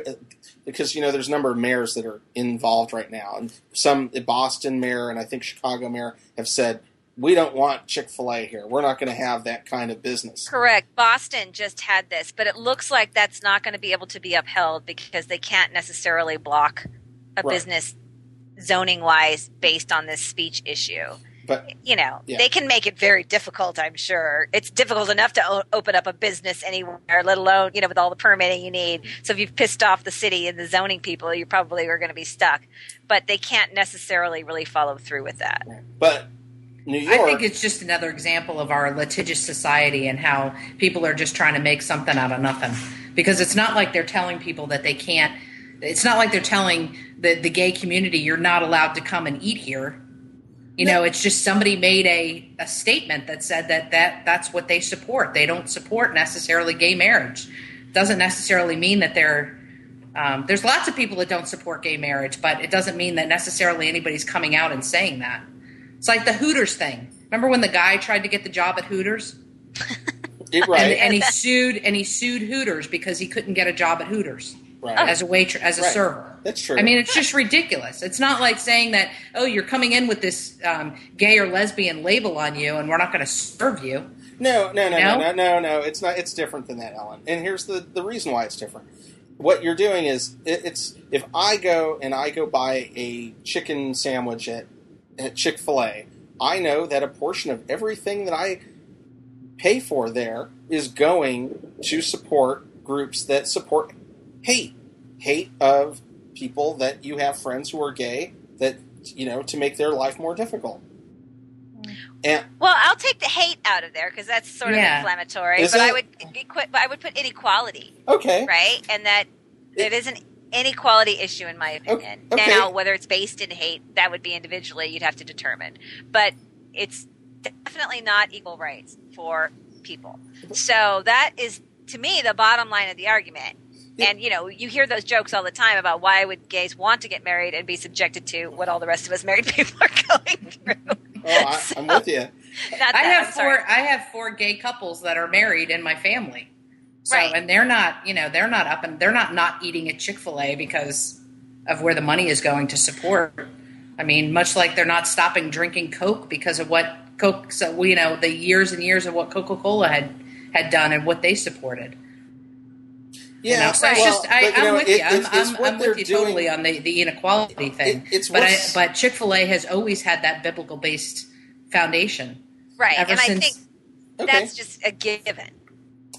S1: because you know there's a number of mayors that are involved right now, and some the Boston mayor and I think Chicago mayor have said we don't want Chick Fil A here. We're not going to have that kind of business.
S2: Correct. Boston just had this, but it looks like that's not going to be able to be upheld because they can't necessarily block a
S1: Right.
S2: business zoning wise based on this speech issue.
S1: But
S2: You know,
S1: Yeah.
S2: they can make it very difficult, I'm sure. It's difficult enough to o- open up a business anywhere, let alone, you know, with all the permitting you need. So if you've pissed off the city and the zoning people, you probably are going to be stuck. But they can't necessarily really follow through with that.
S1: but New York.
S3: I think it's just another example of our litigious society and how people are just trying to make something out of nothing. Because it's not like they're telling people that they can't. It's not like they're telling the the gay community you're not allowed to come and eat here. You know, it's just somebody made a, a statement that said that, that that's what they support. They don't support necessarily gay marriage. Doesn't necessarily mean that they're um, there's lots of people that don't support gay marriage, but it doesn't mean that necessarily anybody's coming out and saying that. It's like the Hooters thing. Remember when the guy tried to get the job at Hooters?
S1: right,
S3: And, and he sued and he sued Hooters because he couldn't get a job at Hooters
S1: right.
S3: as a waitress as a
S1: Right.
S3: server.
S1: That's true.
S3: I mean, it's just ridiculous. It's not like saying that, oh, you're coming in with this um, gay or lesbian label on you, and we're not going to serve you.
S1: No, no, no,
S3: No?
S1: no, no, no, no. It's not. It's different than that, Ellen. And here's the the reason why it's different. What you're doing is it, it's if I go and I go buy a chicken sandwich at, at Chick Fil A, I know that a portion of everything that I pay for there is going to support groups that support hate, hate of people that you have friends who are gay that you know to make their life more difficult. Mm. And
S2: Well, I'll take the hate out of there because that's sort of inflammatory.
S1: Is
S2: but I
S1: it?
S2: would, equi- but I would put inequality.
S1: okay,
S2: right? And that it is an inequality issue, in my opinion.
S1: Okay.
S2: Now, whether it's based in hate, that would be individually you'd have to determine, but it's definitely not equal rights for people. So that is, to me, the bottom line of the argument.
S1: Yeah.
S2: And you know, you hear those jokes all the time about why would gays want to get married and be subjected to what all the rest of us married people are going through.
S1: Oh, I, I'm with you.
S2: Not
S3: I have four. I have four gay couples that are married in my family. So,
S2: Right.
S3: and they're not, you know, they're not up and they're not not eating at Chick Fil A because of where the money is going to support. I mean, much like they're not stopping drinking Coke because of what Coke, so you know, the years and years of what Coca Cola had had done and what they supported.
S1: Yeah,
S3: you know? so it's
S1: well,
S3: just, I,
S1: but, you
S3: I'm
S1: know,
S3: with
S1: it-
S3: you. I'm,
S1: it's- it's
S3: I'm,
S1: what
S3: I'm with you
S1: doing-
S3: totally on the, the inequality thing.
S1: It- it's
S3: but I, but Chick Fil A has always had that biblical based foundation.
S2: right,
S3: ever
S2: and I think
S1: Okay.
S2: that's just a given.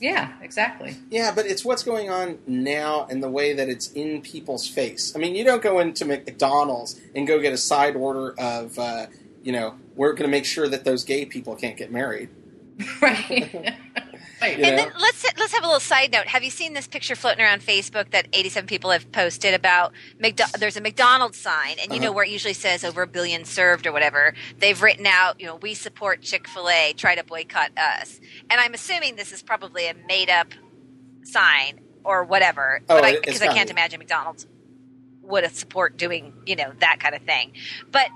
S3: Yeah, exactly.
S1: Yeah, but it's what's going on now and the way that it's in people's face. I mean, you don't go into McDonald's and go get a side order of, uh, you know, we're going to make sure that those gay people can't get married.
S3: right.
S1: You
S2: And
S1: know?
S2: then let's let's have a little side note. Have you seen this picture floating around Facebook that 87 people have posted about McDo- there's a McDonald's sign and you know
S1: Uh-huh.
S2: where it usually says over a billion served or whatever. They've written out, you know, we support Chick-fil-A, try to boycott us. And I'm assuming this is probably a made up sign or whatever.
S1: Oh,
S2: but I
S1: it- it's
S2: because I can't imagine McDonald's would support doing, you know, that kind of thing. But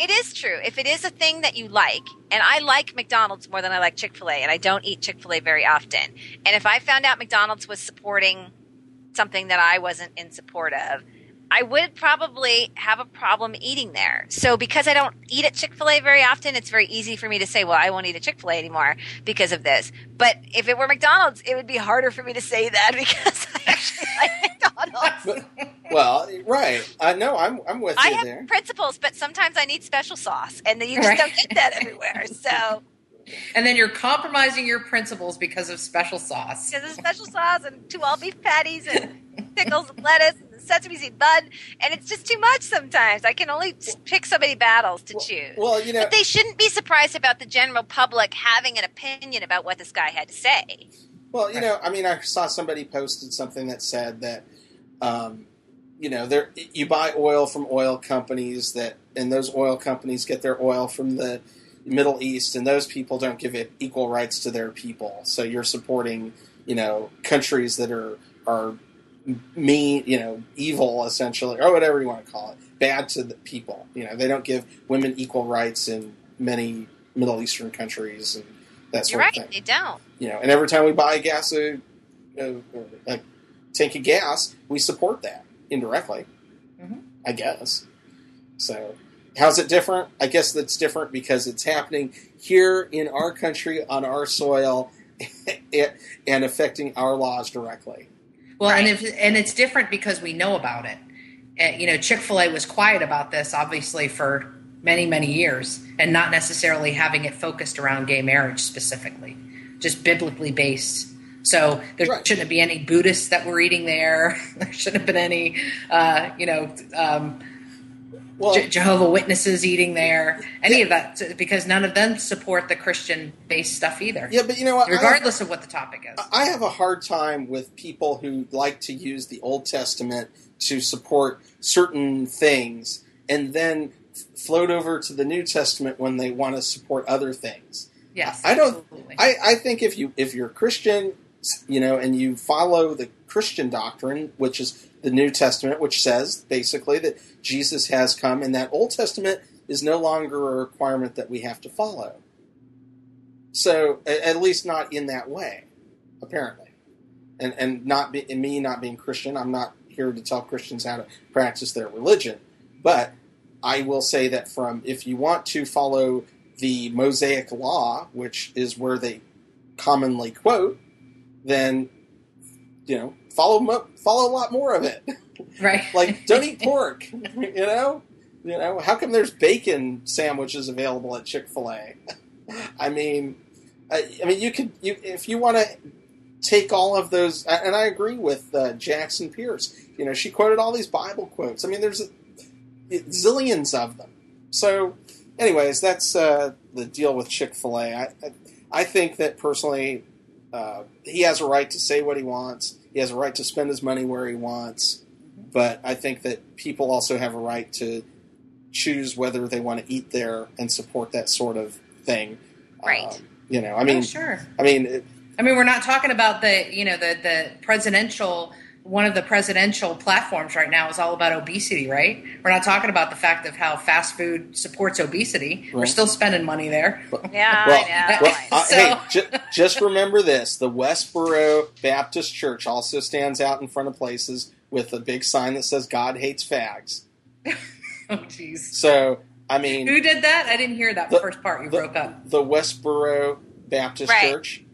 S2: it is true. If it is a thing that you like, and I like McDonald's more than I like Chick fil A, and I don't eat Chick fil A very often. And if I found out McDonald's was supporting something that I wasn't in support of, I would probably have a problem eating there. So because I don't eat at Chick fil A very often, it's very easy for me to say, well, I won't eat at Chick fil A anymore because of this. But if it were McDonald's, it would be harder for me to say that because I actually like McDonald's.
S1: well, right. I know. I'm, I'm with
S2: I
S1: you
S2: have
S1: there.
S2: principles, but sometimes I need special sauce, and then you just
S3: Right.
S2: don't get that everywhere. So
S3: and then you're compromising your principles because of special sauce.
S2: because of special sauce and two all beef patties and pickles and lettuce and sesame seed bun, and it's just too much sometimes. I can only pick so many battles to choose.
S1: Well, you know,
S2: but they shouldn't be surprised about the general public having an opinion about what this guy had to say.
S1: Well, you know, I mean, I saw somebody posted something that said that, um, you know, there you buy oil from oil companies that, and those oil companies get their oil from the Middle East, and those people don't give it equal rights to their people. So you're supporting, you know, countries that are are mean, you know, evil essentially, or whatever you want to call it, bad to the people. You know, they don't give women equal rights in many Middle Eastern countries and that sort
S2: You're right;
S1: of thing
S2: they don't.
S1: you know, and every time we buy gas, a, a, a tank of gas, we support that indirectly.
S3: Mhm.
S1: I guess. So, how's it different? I guess that's different because it's happening here in our country on our soil, and affecting our laws directly.
S3: Well, and if and it's different because we know about it. Uh, you know, Chick Fil A was quiet about this, obviously, for many many years, and not necessarily having it focused around gay marriage specifically, just biblically based. So there
S1: Right.
S3: shouldn't be any Buddhists that were eating there. There shouldn't have been any, uh, you know, um,
S1: Well,
S3: Je- Jehovah Witnesses eating there. Any of that, because none of them support the Christian based stuff either,
S1: yeah, but you know what? I have-
S3: regardless of what the topic is.
S1: I have a hard time with people who like to use the Old Testament to support certain things and then f- float over to the New Testament when they want to support other things.
S3: Yes,
S1: I don't-
S3: absolutely.
S1: I, I think if you if you're Christian, you know, and you follow the Christian doctrine, which is the New Testament, which says basically that Jesus has come, and that Old Testament is no longer a requirement that we have to follow. So, at least not in that way, apparently, and and not be, and me not being Christian, I'm not here to tell Christians how to practice their religion, but I will say that from if you want to follow the Mosaic Law, which is where they commonly quote, then you know follow follow a lot more of it.
S3: right?
S1: like don't eat pork. you know, you know how come there's bacon sandwiches available at Chick Fil A? I mean, I, I mean you could you if you want to take all of those, and I agree with uh, Jackson Pearce. You know, she quoted all these Bible quotes. I mean, there's zillions of them. So, anyways, that's uh, the deal with Chick Fil A. I, I I think that personally, uh, he has a right to say what he wants. He has a right to spend his money where he wants. But I think that people also have a right to choose whether they want to eat there and support that sort of thing.
S2: Right.
S1: Um, you know, I mean,
S3: Oh, sure.
S1: I mean, it,
S3: I mean, we're not talking about the you know the the presidential one of the presidential platforms right now is all about obesity, right? We're not talking about the fact of how fast food supports obesity. We're still spending money there.
S2: Yeah,
S1: Well,
S2: I know.
S1: well, uh,
S3: So-
S1: hey, ju- just remember this: the Westboro Baptist Church also stands out in front of places with a big sign that says "God hates fags."
S3: Oh, jeez.
S1: So, I mean,
S3: Who did that? I didn't hear that
S1: The-
S3: first part. You
S1: the-
S3: broke up.
S1: the Westboro Baptist
S2: Right.
S1: Church.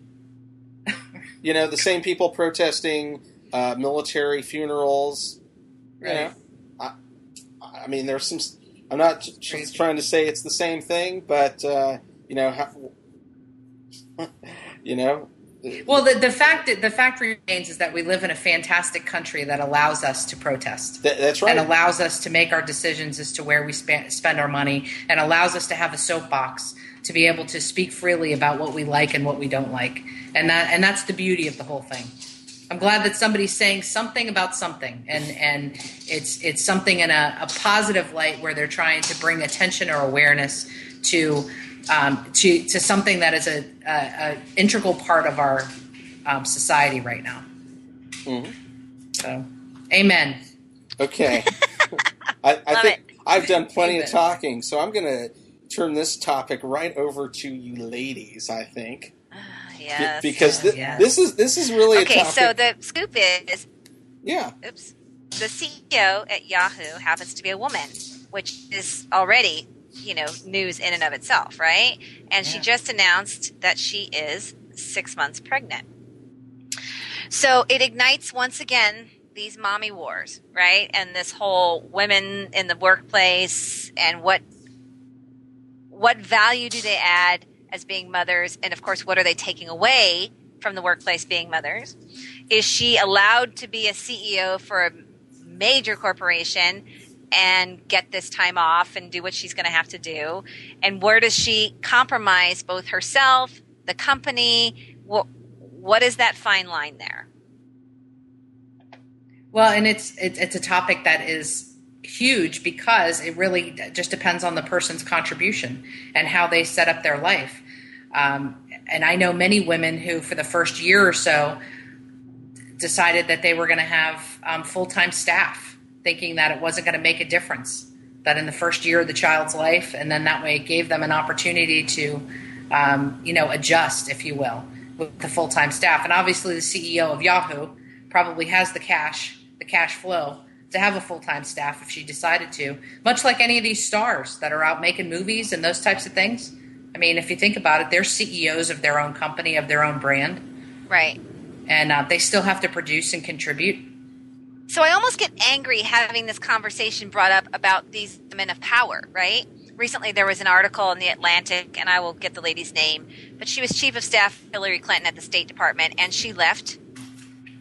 S1: You know, the same people protesting uh, military funerals. You know, I, I mean, there's some. I'm not just trying to say it's the same thing, but uh, you know, how, you know,
S3: Well, the, the fact that the fact remains is that we live in a fantastic country that allows us to protest.
S1: Th- that's right.
S3: And allows us to make our decisions as to where we spend, spend our money, and allows us to have a soapbox to be able to speak freely about what we like and what we don't like, and that and that's the beauty of the whole thing. I'm glad that somebody's saying something about something, and and it's it's something in a, a positive light where they're trying to bring attention or awareness to um, to to something that is a, a, a integral part of our um, society right now.
S1: Mhm.
S3: So, amen.
S1: Okay. I, I
S2: Love
S1: think I've done plenty
S3: Amen.
S1: of talking, so I'm going to turn this topic right over to you ladies. I think Be-
S2: yes.
S1: because thi-
S3: Yes.
S1: this is this is really
S2: okay,
S1: a topic.
S2: so the scoop is
S1: yeah,
S2: oops, the CEO at Yahoo happens to be a woman, which is already, you know, news in and of itself, right? And she just announced that she is six months pregnant. So it ignites once again these mommy wars, right? And this whole women in the workplace and what what value do they add as being mothers and of course what are they taking away from the workplace being mothers? Is she allowed to be a CEO for a major corporation and get this time off and do what she's going to have to do? And where does she compromise both herself, the company? What, what is that fine line there?
S3: Well, and it's it's it's a topic that is huge because it really just depends on the person's contribution and how they set up their life. Um, and I know many women who, for the first year or so, decided that they were going to have um, full time staff, thinking that it wasn't going to make a difference. That in the first year of the child's life, and then that way it gave them an opportunity to, um, you know, adjust, if you will, with the full time staff. And obviously, the CEO of Yahoo probably has the cash, the cash flow to have a full time staff if she decided to, much like any of these stars that are out making movies and those types of things. I mean, if you think about it, they're CEOs of their own company, of their own brand,
S2: Right.
S3: and uh, they still have to produce and contribute.
S2: So I almost get angry having this conversation brought up about these men of power, right? Recently, there was an article in the Atlantic, and I will get the lady's name, but she was chief of staff Hillary Clinton at the State Department, and she left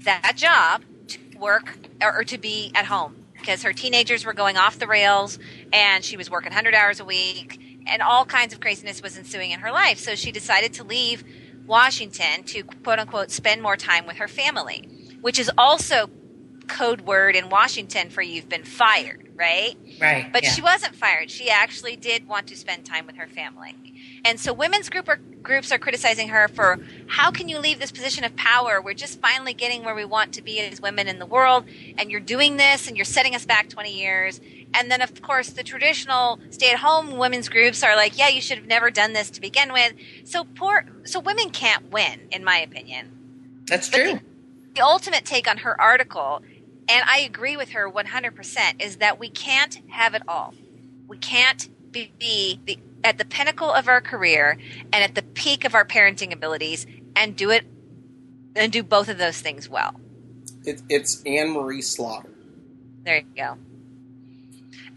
S2: that job to work or, or to be at home because her teenagers were going off the rails, and she was working 100 hours a week, and all kinds of craziness was ensuing in her life. So she decided to leave Washington to quote unquote spend more time with her family, which is also code word in Washington for you've been fired, right?
S3: Right.
S2: But
S3: yeah.
S2: she wasn't fired. She actually did want to spend time with her family. And so women's group are, groups are criticizing her for how can you leave this position of power? We're just finally getting where we want to be as women in the world, and you're doing this and you're setting us back 20 years. And then, of course, the traditional stay-at-home women's groups are like, "Yeah, you should have never done this to begin with." So poor, so women can't win, in my opinion
S3: That's
S2: but
S3: true.
S2: the ultimate take on her article, and I agree with her 100%, is that we can't have it all. We can't be, be the, at the pinnacle of our career and at the peak of our parenting abilities and do it and do both of those things well.
S1: it, it's Anne Marie Slaughter.
S2: There you go.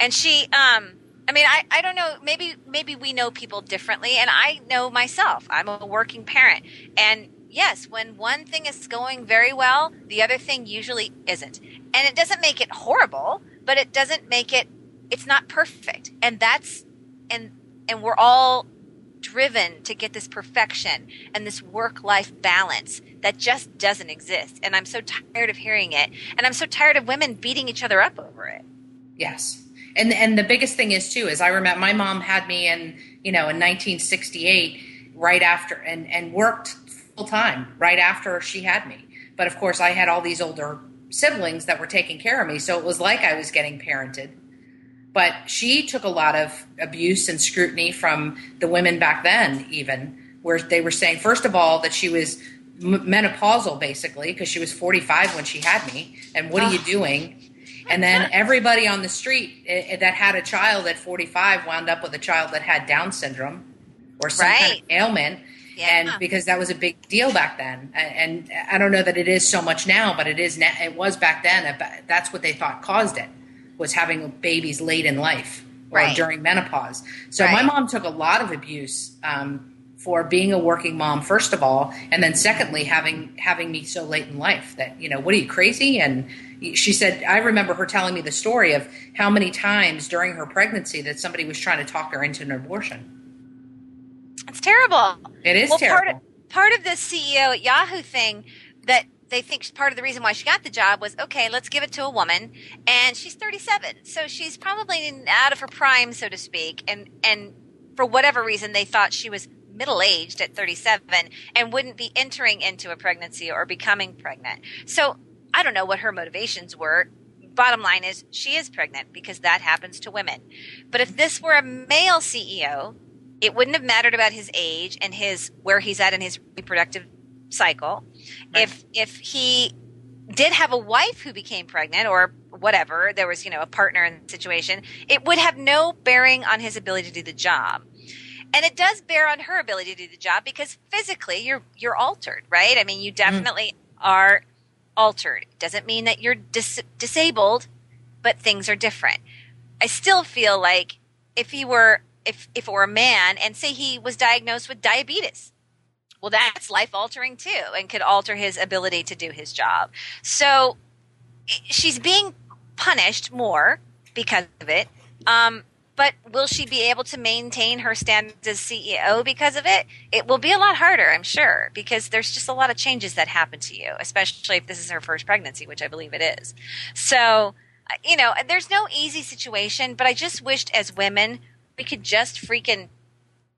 S2: And she, um, I mean, I, I don't know. Maybe maybe we know people differently, and I know myself. I'm a working parent, and yes, when one thing is going very well, the other thing usually isn't, and it doesn't make it horrible, but it doesn't make it. It's not perfect, and that's and and we're all driven to get this perfection and this work life balance that just doesn't exist. And I'm so tired of hearing it. And I'm so tired of women beating each other up over it.
S3: Yes. And and the biggest thing is too is I remember my mom had me in you know in 1968 right after and and worked full time right after she had me. But of course I had all these older siblings that were taking care of me, so it was like I was getting parented. But she took a lot of abuse and scrutiny from the women back then, even where they were saying first of all that she was m- menopausal basically because she was 45 when she had me, and what are you doing? And then everybody on the street eh, that had a child at 45 wound up with a child that had Down syndrome or some kind of ailment.
S2: Yeah.
S3: And because that was a big deal back then, and, and I don't know that it is so much now, but it is. Now, it was back then. That's what they thought caused it was having babies late in life or
S2: Right.
S3: during menopause. So my mom took a lot of abuse um, for being a working mom first of all and then secondly having having me so late in life that you know what are you crazy and she said i remember her telling me the story of how many times during her pregnancy that somebody was trying to talk her into an abortion
S2: It's terrible.
S3: it is
S2: well,
S3: terrible
S2: part of part of the CEO at Yahoo thing that they think part of the reason why she got the job was okay, let's give it to a woman, and she's 37, so she's probably out of her prime, so to speak, and and for whatever reason they thought she was middle aged at 37 and wouldn't be entering into a pregnancy or becoming pregnant. So I don't know what her motivations were. Bottom line is she is pregnant because that happens to women. But if this were a male CEO, it wouldn't have mattered about his age and his where he's at in his reproductive cycle.
S3: Right.
S2: If if he did have a wife who became pregnant or whatever, there was, you know, a partner in the situation, it would have no bearing on his ability to do the job. And it does bear on her ability to do the job because physically you're you're altered, right? I mean, you mm. definitely are altered. Doesn't mean that you're dis- disabled, but things are different. I still feel like if he were if if it were a man and say he was diagnosed with diabetes, well that's life altering too and could alter his ability to do his job. So she's being punished more because of it. Um, but will she be able to maintain her standards as CEO because of it? It will be a lot harder, I'm sure, because there's just a lot of changes that happen to you, especially if this is her first pregnancy, which I believe it is. So, you know, there's no easy situation, but I just wished as women we could just freaking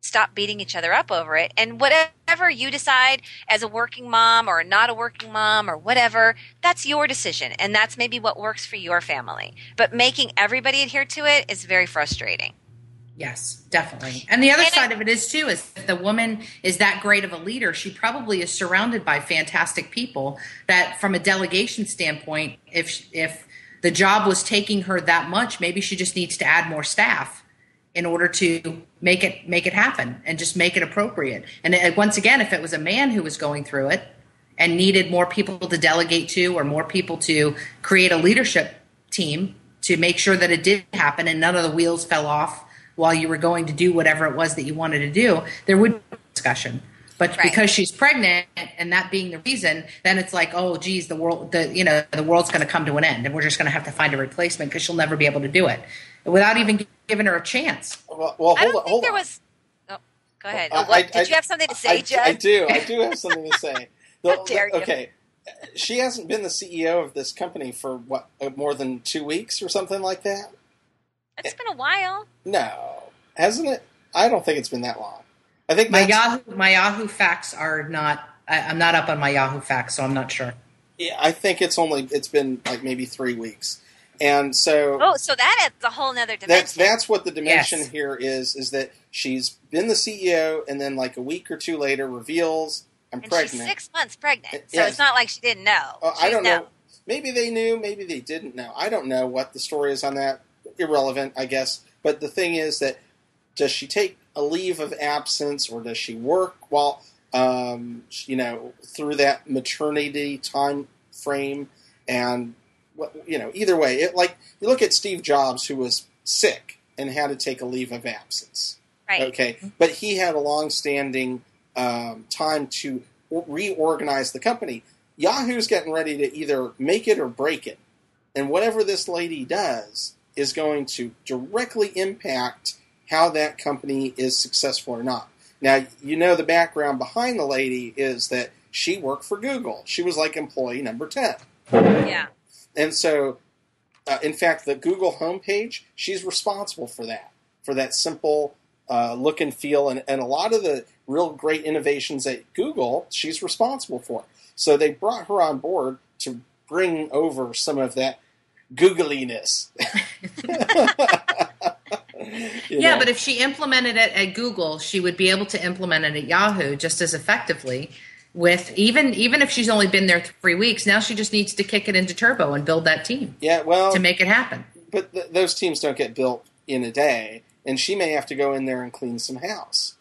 S2: stop beating each other up over it. And whatever you decide as a working mom or not a working mom or whatever, that's your decision. And that's maybe what works for your family. But making everybody adhere to it is very frustrating.
S3: Yes, definitely. And the other
S2: And I-
S3: side of it is too is if the woman is that great of a leader, she probably is surrounded by fantastic people that from a delegation standpoint, if if the job was taking her that much, maybe she just needs to add more staff in order to make it make it happen and just make it appropriate. And uh, once again, if it was a man who was going through it and needed more people to delegate to or more people to create a leadership team to make sure that it did happen and none of the wheels fell off while you were going to do whatever it was that you wanted to do, there would be discussion. But
S2: Right.
S3: because she's pregnant and that being the reason, then it's like, oh, geez, the world, the you know, the world's going to come to an end, and we're just going to have to find a replacement because she'll never be able to do it without even giving her a chance.
S1: Well, well
S2: I
S1: hold
S2: don't
S1: on.
S2: think
S1: hold
S2: there
S1: on.
S2: was. Oh, go ahead.
S1: I-
S2: What-
S1: I-
S2: did
S1: I-
S2: you have something to say,
S1: I,
S2: Judd?
S1: I do. I do have something to say. The-
S2: How dare you.
S1: Okay, she hasn't been the CEO of this company for what uh, more than two weeks or something like that.
S2: It's been a while.
S1: No, hasn't it? I don't think it's been that long. I think
S3: My Yahoo, my Yahoo facts are not. I, I'm not up on my Yahoo facts, so I'm not sure.
S1: Yeah, I think it's only it's been like maybe three weeks, and so
S2: Oh, so that adds a whole nother dimension.
S1: that's that's what the dimension
S3: Yes.
S1: here is is that she's been the CEO, and then like a week or two later reveals I'm
S2: and
S1: pregnant.
S2: she's six months pregnant, so
S1: Yes.
S2: it's not like she didn't know.
S1: Uh, I don't
S2: know.
S1: know. Maybe they knew, maybe they didn't know. I don't know what the story is on that. Irrelevant, I guess. But the thing is that does she take a leave of absence or does she work while um, you know through that maternity time frame and what you know either way it like you look at Steve Jobs who was sick and had to take a leave of absence
S2: Right.
S1: Okay, but he had a long-standing um, time to reorganize the company. Yahoo's getting ready to either make it or break it, and whatever this lady does is going to directly impact how that company is successful or not. Now, you know the background behind the lady is that she worked for Google. She was like employee number ten.
S2: Yeah.
S1: And so, uh, in fact, the Google homepage, she's responsible for that, for that simple uh, look and feel. And, and a lot of the real great innovations at Google, she's responsible for. So they brought her on board to bring over some of that googliness.
S3: Yeah,
S1: know?
S3: but if she implemented it at Google, she would be able to implement it at Yahoo just as effectively. With even even if she's only been there three weeks, now she just needs to kick it into turbo and build that team
S1: yeah, well,
S3: to make it happen.
S1: but th- those teams don't get built in a day, and she may have to go in there and clean some house.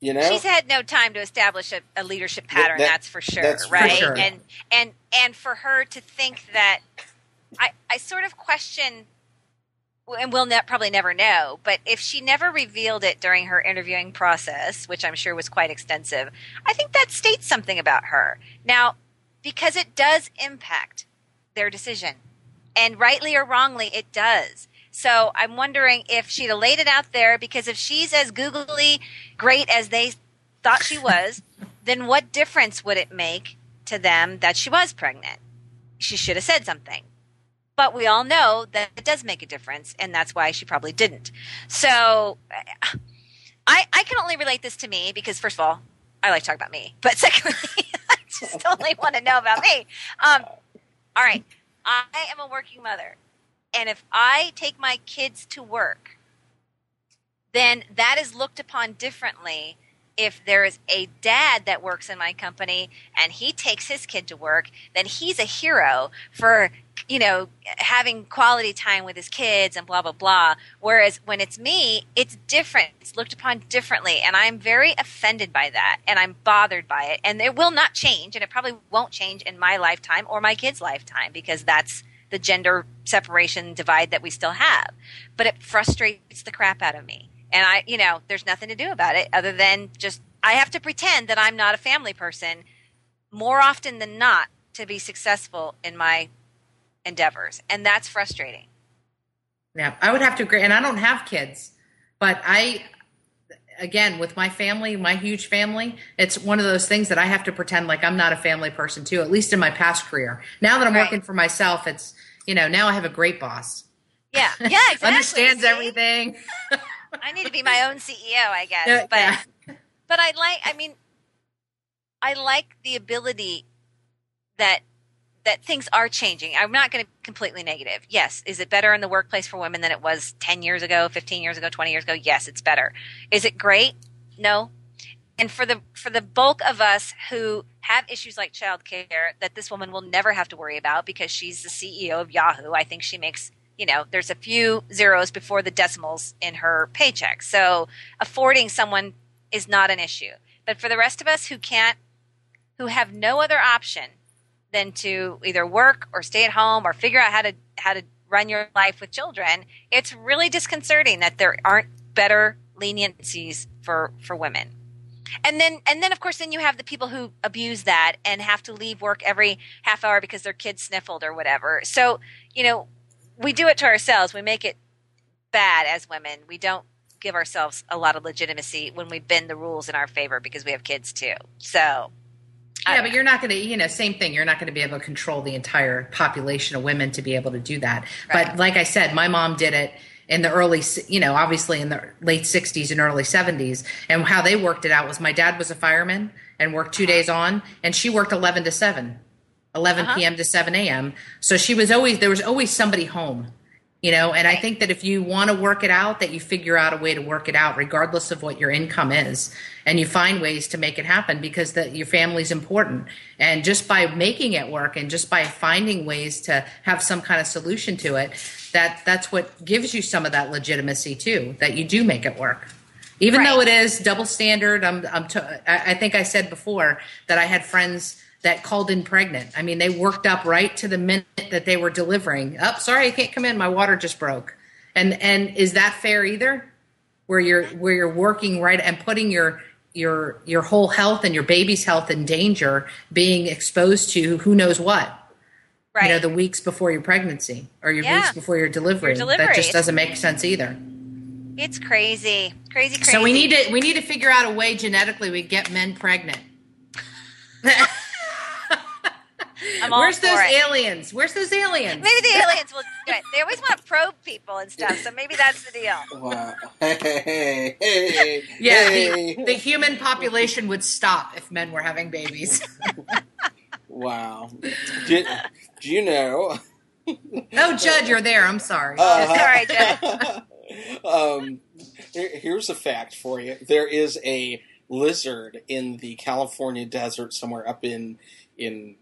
S1: You know,
S2: She's had no time to establish a, a leadership pattern.
S1: that-
S2: that's for sure,
S1: that's for
S2: right?
S3: sure.
S2: And and and for her to think that, I I sort of question and we'll ne- probably never know, but if she never revealed it during her interviewing process, which I'm sure was quite extensive, I think that states something about her. Now, because it does impact their decision, and rightly or wrongly, it does. So I'm wondering if she'd have laid it out there, because if she's as googly great as they thought she was, then what difference would it make to them that she was pregnant? She should have said something. But we all know that it does make a difference, and that's why she probably didn't. So I, I can only relate this to me because, first of all, I like to talk about me. But secondly, I just only want to know about me. Um, all right. I am a working mother. And if I take my kids to work, then that is looked upon differently if there is a dad that works in my company and he takes his kid to work, then he's a hero for you know having quality time with his kids and blah blah blah. Whereas when it's me, it's different. It's looked upon differently, and I'm very offended by that, and I'm bothered by it, and it will not change, and it probably won't change in my lifetime or my kids' lifetime because that's the gender separation divide that we still have. But it frustrates the crap out of me and I, you know, there's nothing to do about it other than just I have to pretend that I'm not a family person more often than not to be successful in my endeavors, and that's frustrating.
S3: Yeah, I would have to agree, and I don't have kids, but I, again, with my family, my huge family, it's one of those things that I have to pretend like I'm not a family person too. At least in my past career. Now that I'm
S2: Right.
S3: working for myself, it's you know now I have a great boss.
S2: Yeah, yeah, exactly.
S3: Understands
S2: See?
S3: everything.
S2: I need to be my own CEO, I guess. But
S3: yeah.
S2: but I like. I mean, I like the ability that that things are changing. I'm not going to be completely negative. Yes, is it better in the workplace for women than it was 10 years ago, 15 years ago, 20 years ago? Yes, it's better. Is it great? No. And for the for the bulk of us who have issues like childcare that this woman will never have to worry about because she's the CEO of Yahoo, I think she makes you know, there's a few zeros before the decimals in her paycheck. So affording someone is not an issue. But for the rest of us who can't, who have no other option than to either work or stay at home or figure out how to how to run your life with children, it's really disconcerting that there aren't better leniencies for for women. And then and then of course then you have the people who abuse that and have to leave work every half hour because their kid sniffled or whatever. So, you know, we do it to ourselves. We make it bad as women. We don't give ourselves a lot of legitimacy when we bend the rules in our favor because we have kids too. So,
S3: Yeah, but you're not going to, you know, same thing. You're not going to be able to control the entire population of women to be able to do that.
S2: Right.
S3: But like I said, my mom did it in the early, you know, obviously in the late 60s and early 70s. And how they worked it out was my dad was a fireman and worked 2 days on, and she worked 11 to 7, 11
S2: Uh-huh.
S3: p.m. to 7 a.m. So she was always, there was always somebody home. You know, and I think that if you want to work it out, that you figure out a way to work it out, regardless of what your income is, and you find ways to make it happen because that your family's important. And just by making it work, and just by finding ways to have some kind of solution to it, that that's what gives you some of that legitimacy too. That you do make it work, even
S2: Right.
S3: though it is double standard. I'm, I'm I think I said before that I had friends that called in pregnant. I mean, they worked up right to the minute that they were delivering. Oh, sorry, I can't come in. My water just broke. And and is that fair either? Where you're where you're working right and putting your your your whole health and your baby's health in danger, being exposed to who knows what.
S2: right.
S3: You know, the weeks before your pregnancy or your
S2: Yeah.
S3: weeks before your delivery.
S2: Your delivery.
S3: That just doesn't make sense either.
S2: it's crazy. Crazy, crazy.
S3: So we need to we need to figure out a way genetically we get men pregnant.
S2: I'm all
S3: Where's
S2: for
S3: those
S2: it.
S3: aliens? Where's those aliens?
S2: Maybe the aliens will do it. They always want to probe people and stuff, so maybe that's the deal.
S1: Wow. Hey, hey, hey,
S3: Yeah,
S1: hey.
S3: the, the human population would stop if men were having babies.
S1: wow. Do, do you know?
S3: oh, Judd, you're there. I'm sorry.
S1: Uh,
S2: Sorry, Jed.
S1: um, here- here's a fact for you. There is a lizard in the California desert somewhere up in in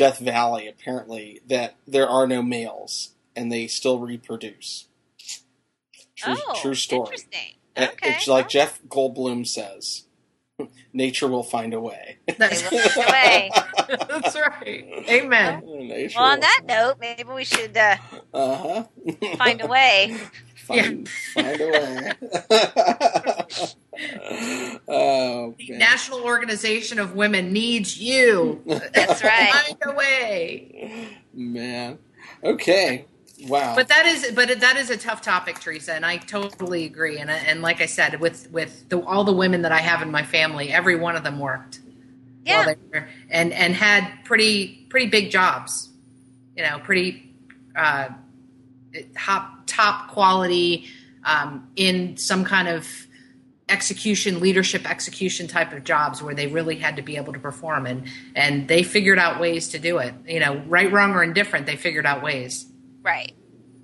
S1: Death Valley. Apparently, that there are no males and they still reproduce. True,
S2: oh,
S1: true story.
S2: Interesting.
S1: Uh,
S2: Okay.
S1: It's like Jeff Goldblum says Nature will find a way.
S3: That's,
S2: find a way.
S3: that's right. Amen.
S1: Nature
S2: Well, on that note, maybe we should uh,
S1: uh-huh.
S2: find a way.
S1: find, find a way. oh,
S3: The
S1: man.
S3: National Organization of Women needs you.
S2: That's right.
S3: Find a way.
S1: man. Okay. Wow.
S3: But that is, but that is a tough topic, Teresa, and I totally agree. And and like I said, with with the, all the women that I have in my family, every one of them worked. while
S2: Yeah.
S3: they were- and and had pretty pretty big jobs. You know, pretty uh, top top quality um, in some kind of execution leadership execution type of jobs where they really had to be able to perform and and they figured out ways to do it you know right wrong or indifferent they figured out ways
S2: Right.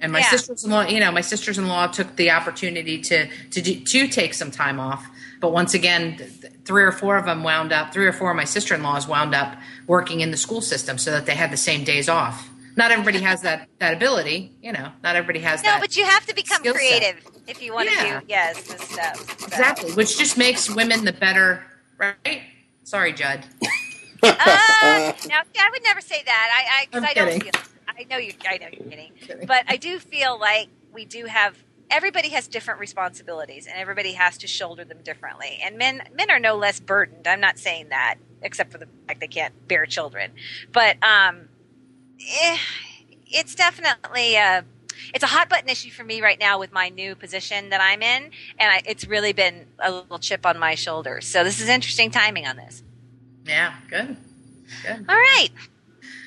S3: and my
S2: Yeah.
S3: sisters-in-law, you know, my sisters-in-law took the opportunity to to do, to take some time off. But once again, th- th- three or four of them wound up. Three or four of my sister-in-laws wound up working in the school system, so that they had the same days off. Not everybody has that that ability, you know. Not everybody has that No,
S2: but you have to become
S3: creative set.
S2: If you want to
S3: Yeah.
S2: do yes this stuff. So.
S3: exactly, which just makes women the better, right? Sorry, Judd.
S2: Uh, now, I would never say that. I, I, I don't
S3: kidding.
S2: feel. I know you. I know you're kidding.
S3: Kidding.
S2: But I do feel like we do have. Everybody has different responsibilities, and everybody has to shoulder them differently. And men, men are no less burdened. I'm not saying that, except for the fact they can't bear children. But um, eh, it's definitely uh, it's a hot button issue for me right now with my new position that I'm in, and I, it's really been a little chip on my shoulder. So this is interesting timing on this.
S3: Yeah, good, good.
S2: All right.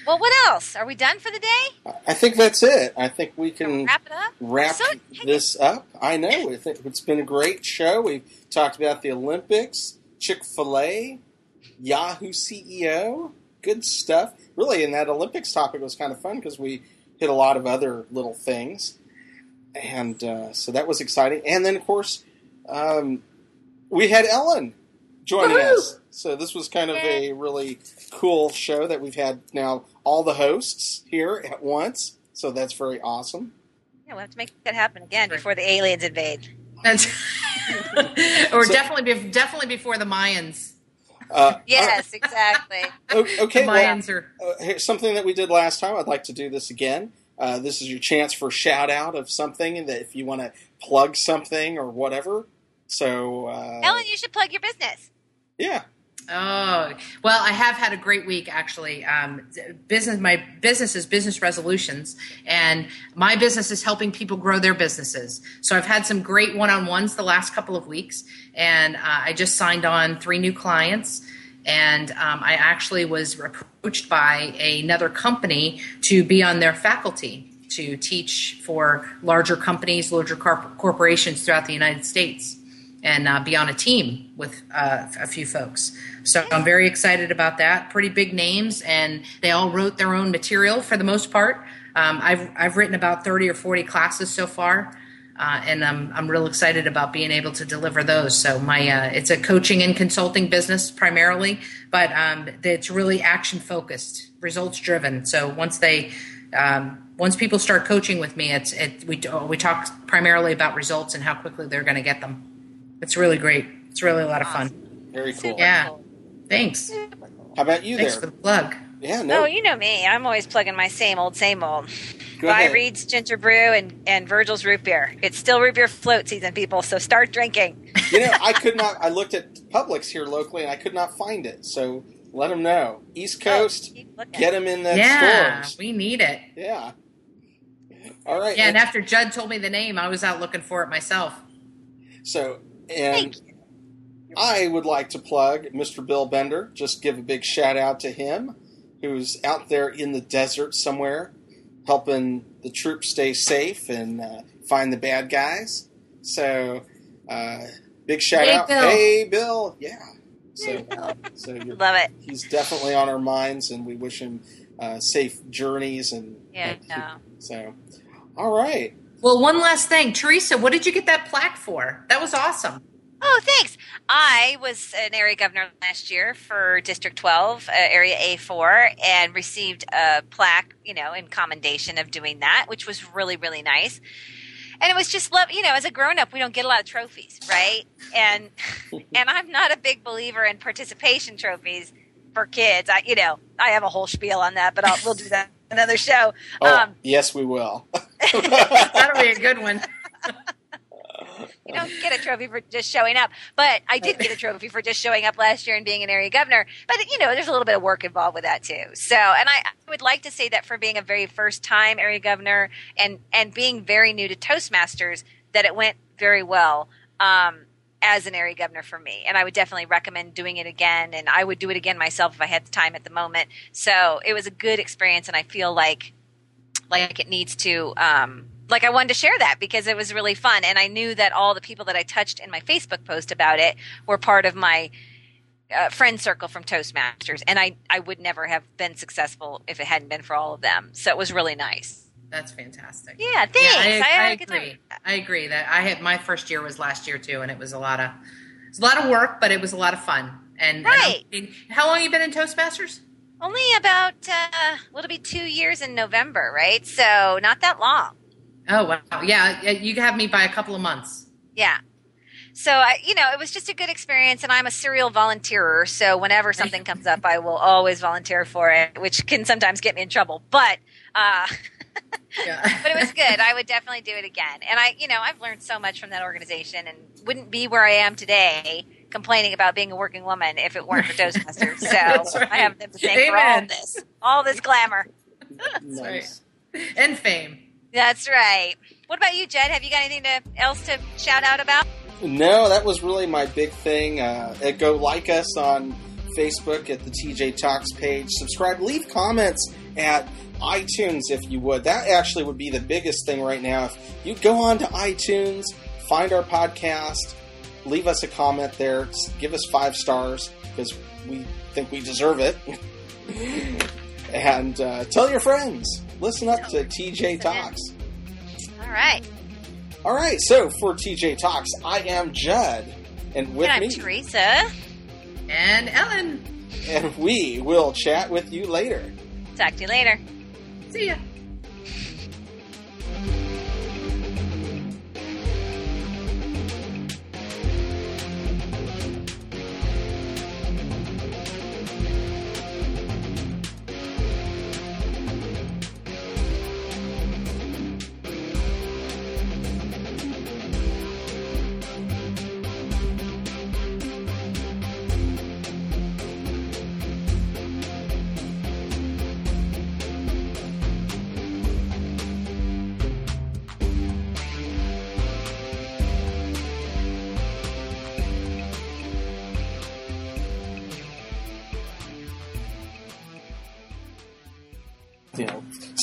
S2: Well, what else? Are we done for the day?
S1: I think that's it. I think we can
S2: Wrap it up.
S1: wrap
S2: So-
S1: this up. I know. I think it's been a great show. We've talked about the Olympics, Chick fil A, Yahoo CEO. Good stuff. Really, and that Olympics topic was kind of fun because we hit a lot of other little things. And uh, so that was exciting. And then, of course, um, we had Ellen joining
S3: Woohoo!
S1: us. So this was kind of a really cool show that we've had now all the hosts here at once. So that's very awesome.
S2: Yeah, we'll have to make that happen again before the aliens invade.
S3: Or
S1: So-
S3: definitely, be, definitely before the Mayans.
S1: Uh,
S2: Yes, exactly.
S1: okay,
S3: the
S1: well,
S3: Mayans are
S1: uh, something that we did last time. I'd like to do this again. Uh, this is your chance for a shout out of something that if you want to plug something or whatever. So, uh,
S2: Ellen, you should plug your business.
S1: yeah,
S3: Oh well, I have had a great week actually. Um, business, my business is business resolutions, and my business is helping people grow their businesses. So I've had some great one-on-ones the last couple of weeks, and uh, I just signed on three new clients. And um, I actually was approached by another company to be on their faculty to teach for larger companies, larger corp- corporations throughout the United States and uh, be on a team with uh, a few folks. So I'm very excited about that. Pretty big names, and they all wrote their own material for the most part. Um, I've I've written about 30 or 40 classes so far, uh, and I'm I'm real excited about being able to deliver those. So my uh, it's a coaching and consulting business primarily, but um, it's really action focused, results driven. So once they um, once people start coaching with me, it's it, we we talk primarily about results and how quickly they're going to get them. It's really great. It's really a lot of fun.
S1: very cool.
S3: Yeah.
S2: cool.
S3: Thanks.
S1: How about you
S3: Thanks
S1: there?
S3: for the plug.
S1: yeah, no,
S2: Oh, you know me. I'm always plugging my same old, same old.
S1: Go
S2: Buy
S1: ahead.
S2: Reed's Ginger Brew and, and Virgil's Root Beer. It's still root beer float season, people, so start drinking.
S1: You know, I could not. I looked at Publix here locally, and I could not find it. So let them know. East
S2: oh, Coast, Oh,
S1: get them in that
S3: yeah,
S1: stores.
S3: we need it.
S1: Yeah. All right.
S3: Yeah, and
S1: and
S3: after Judd told me the name, I was out looking for it myself.
S1: so, and
S2: you.
S1: I would like to plug Mr. Bill Bender. Just give a big shout out to him, who's out there in the desert somewhere, helping the troops stay safe and uh, find the bad guys. So, uh, big shout
S3: Hey,
S1: out,
S3: Bill.
S1: hey Bill, yeah. So,
S2: Hey, Bill.
S1: so you're,
S2: Love it.
S1: he's definitely on our minds, and we wish him uh, safe journeys. And
S2: Yeah,
S1: uh,
S2: no.
S1: so, all right.
S3: Well, one last thing, Teresa, what did you get that plaque for? That was awesome.
S2: Oh, thanks. I was an area governor last year for District 12, uh, Area A4, and received a plaque, you know, in commendation of doing that, which was really, really nice. and it was just love. You know, as a grown up, we don't get a lot of trophies, right? And and I'm not a big believer in participation trophies for kids. I, you know, I have a whole spiel on that, but I'll, we'll do that another show.
S1: Oh,
S2: Um,
S1: yes, we will.
S3: That'll be a good one.
S2: you don't get a trophy for just showing up, but I did get a trophy for just showing up last year and being an area governor. But you know, there's a little bit of work involved with that too. So, and I, I would like to say that for being a very first time area governor and and being very new to Toastmasters, that it went very well. Um, as an area governor for me, and I would definitely recommend doing it again. And I would do it again myself if I had the time at the moment. So it was a good experience, and I feel like like it needs to um, like I wanted to share that because it was really fun and I knew that all the people that I touched in my Facebook post about it were part of my uh, friend circle from Toastmasters and I I would never have been successful if it hadn't been for all of them so it was really nice
S3: That's fantastic.
S2: yeah thanks
S3: Yeah, I, I
S2: good
S3: agree. I agree that I had my first year was last year too, and it was a lot of it's a lot of work, but it was a lot of fun. And and
S2: Right.
S3: how long you been in Toastmasters?
S2: only about uh, well, it'll be two years in November right so not that long
S3: Oh wow, yeah, yeah, you have me by a couple of months.
S2: Yeah. So I, you know, it was just a good experience, and I'm a serial volunteerer. So whenever something comes up, I will always volunteer for it, which can sometimes get me in trouble. But, uh,
S3: Yeah.
S2: but it was good. I would definitely do it again. And I, you know, I've learned so much from that organization, and wouldn't be where I am today complaining about being a working woman if it weren't for Toastmasters. So
S3: right.
S2: I have them to thank for all
S3: Amen.
S2: this, all this glamour.
S1: nice.
S3: and fame.
S2: That's right. What about you, Jed? Have you got anything to, else to shout out about?
S1: No, that was really my big thing. Uh, go like us on Facebook at the TJ Talks page. Subscribe, leave comments at iTunes if you would. That actually would be the biggest thing right now. If you go on to iTunes, find our podcast, leave us a comment there, give us five stars because we think we deserve it. and uh, tell your friends. Listen up to TJ Talks.
S2: All right.
S1: All right, so for TJ Talks, I am Judd, and with
S2: and I'm
S1: me,
S2: Teresa.
S3: And Ellen.
S1: and we will chat with you later.
S2: Talk to you later.
S3: See ya.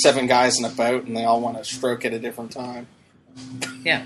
S1: Seven guys in a boat, and they all want to stroke at a different time.
S3: Yeah.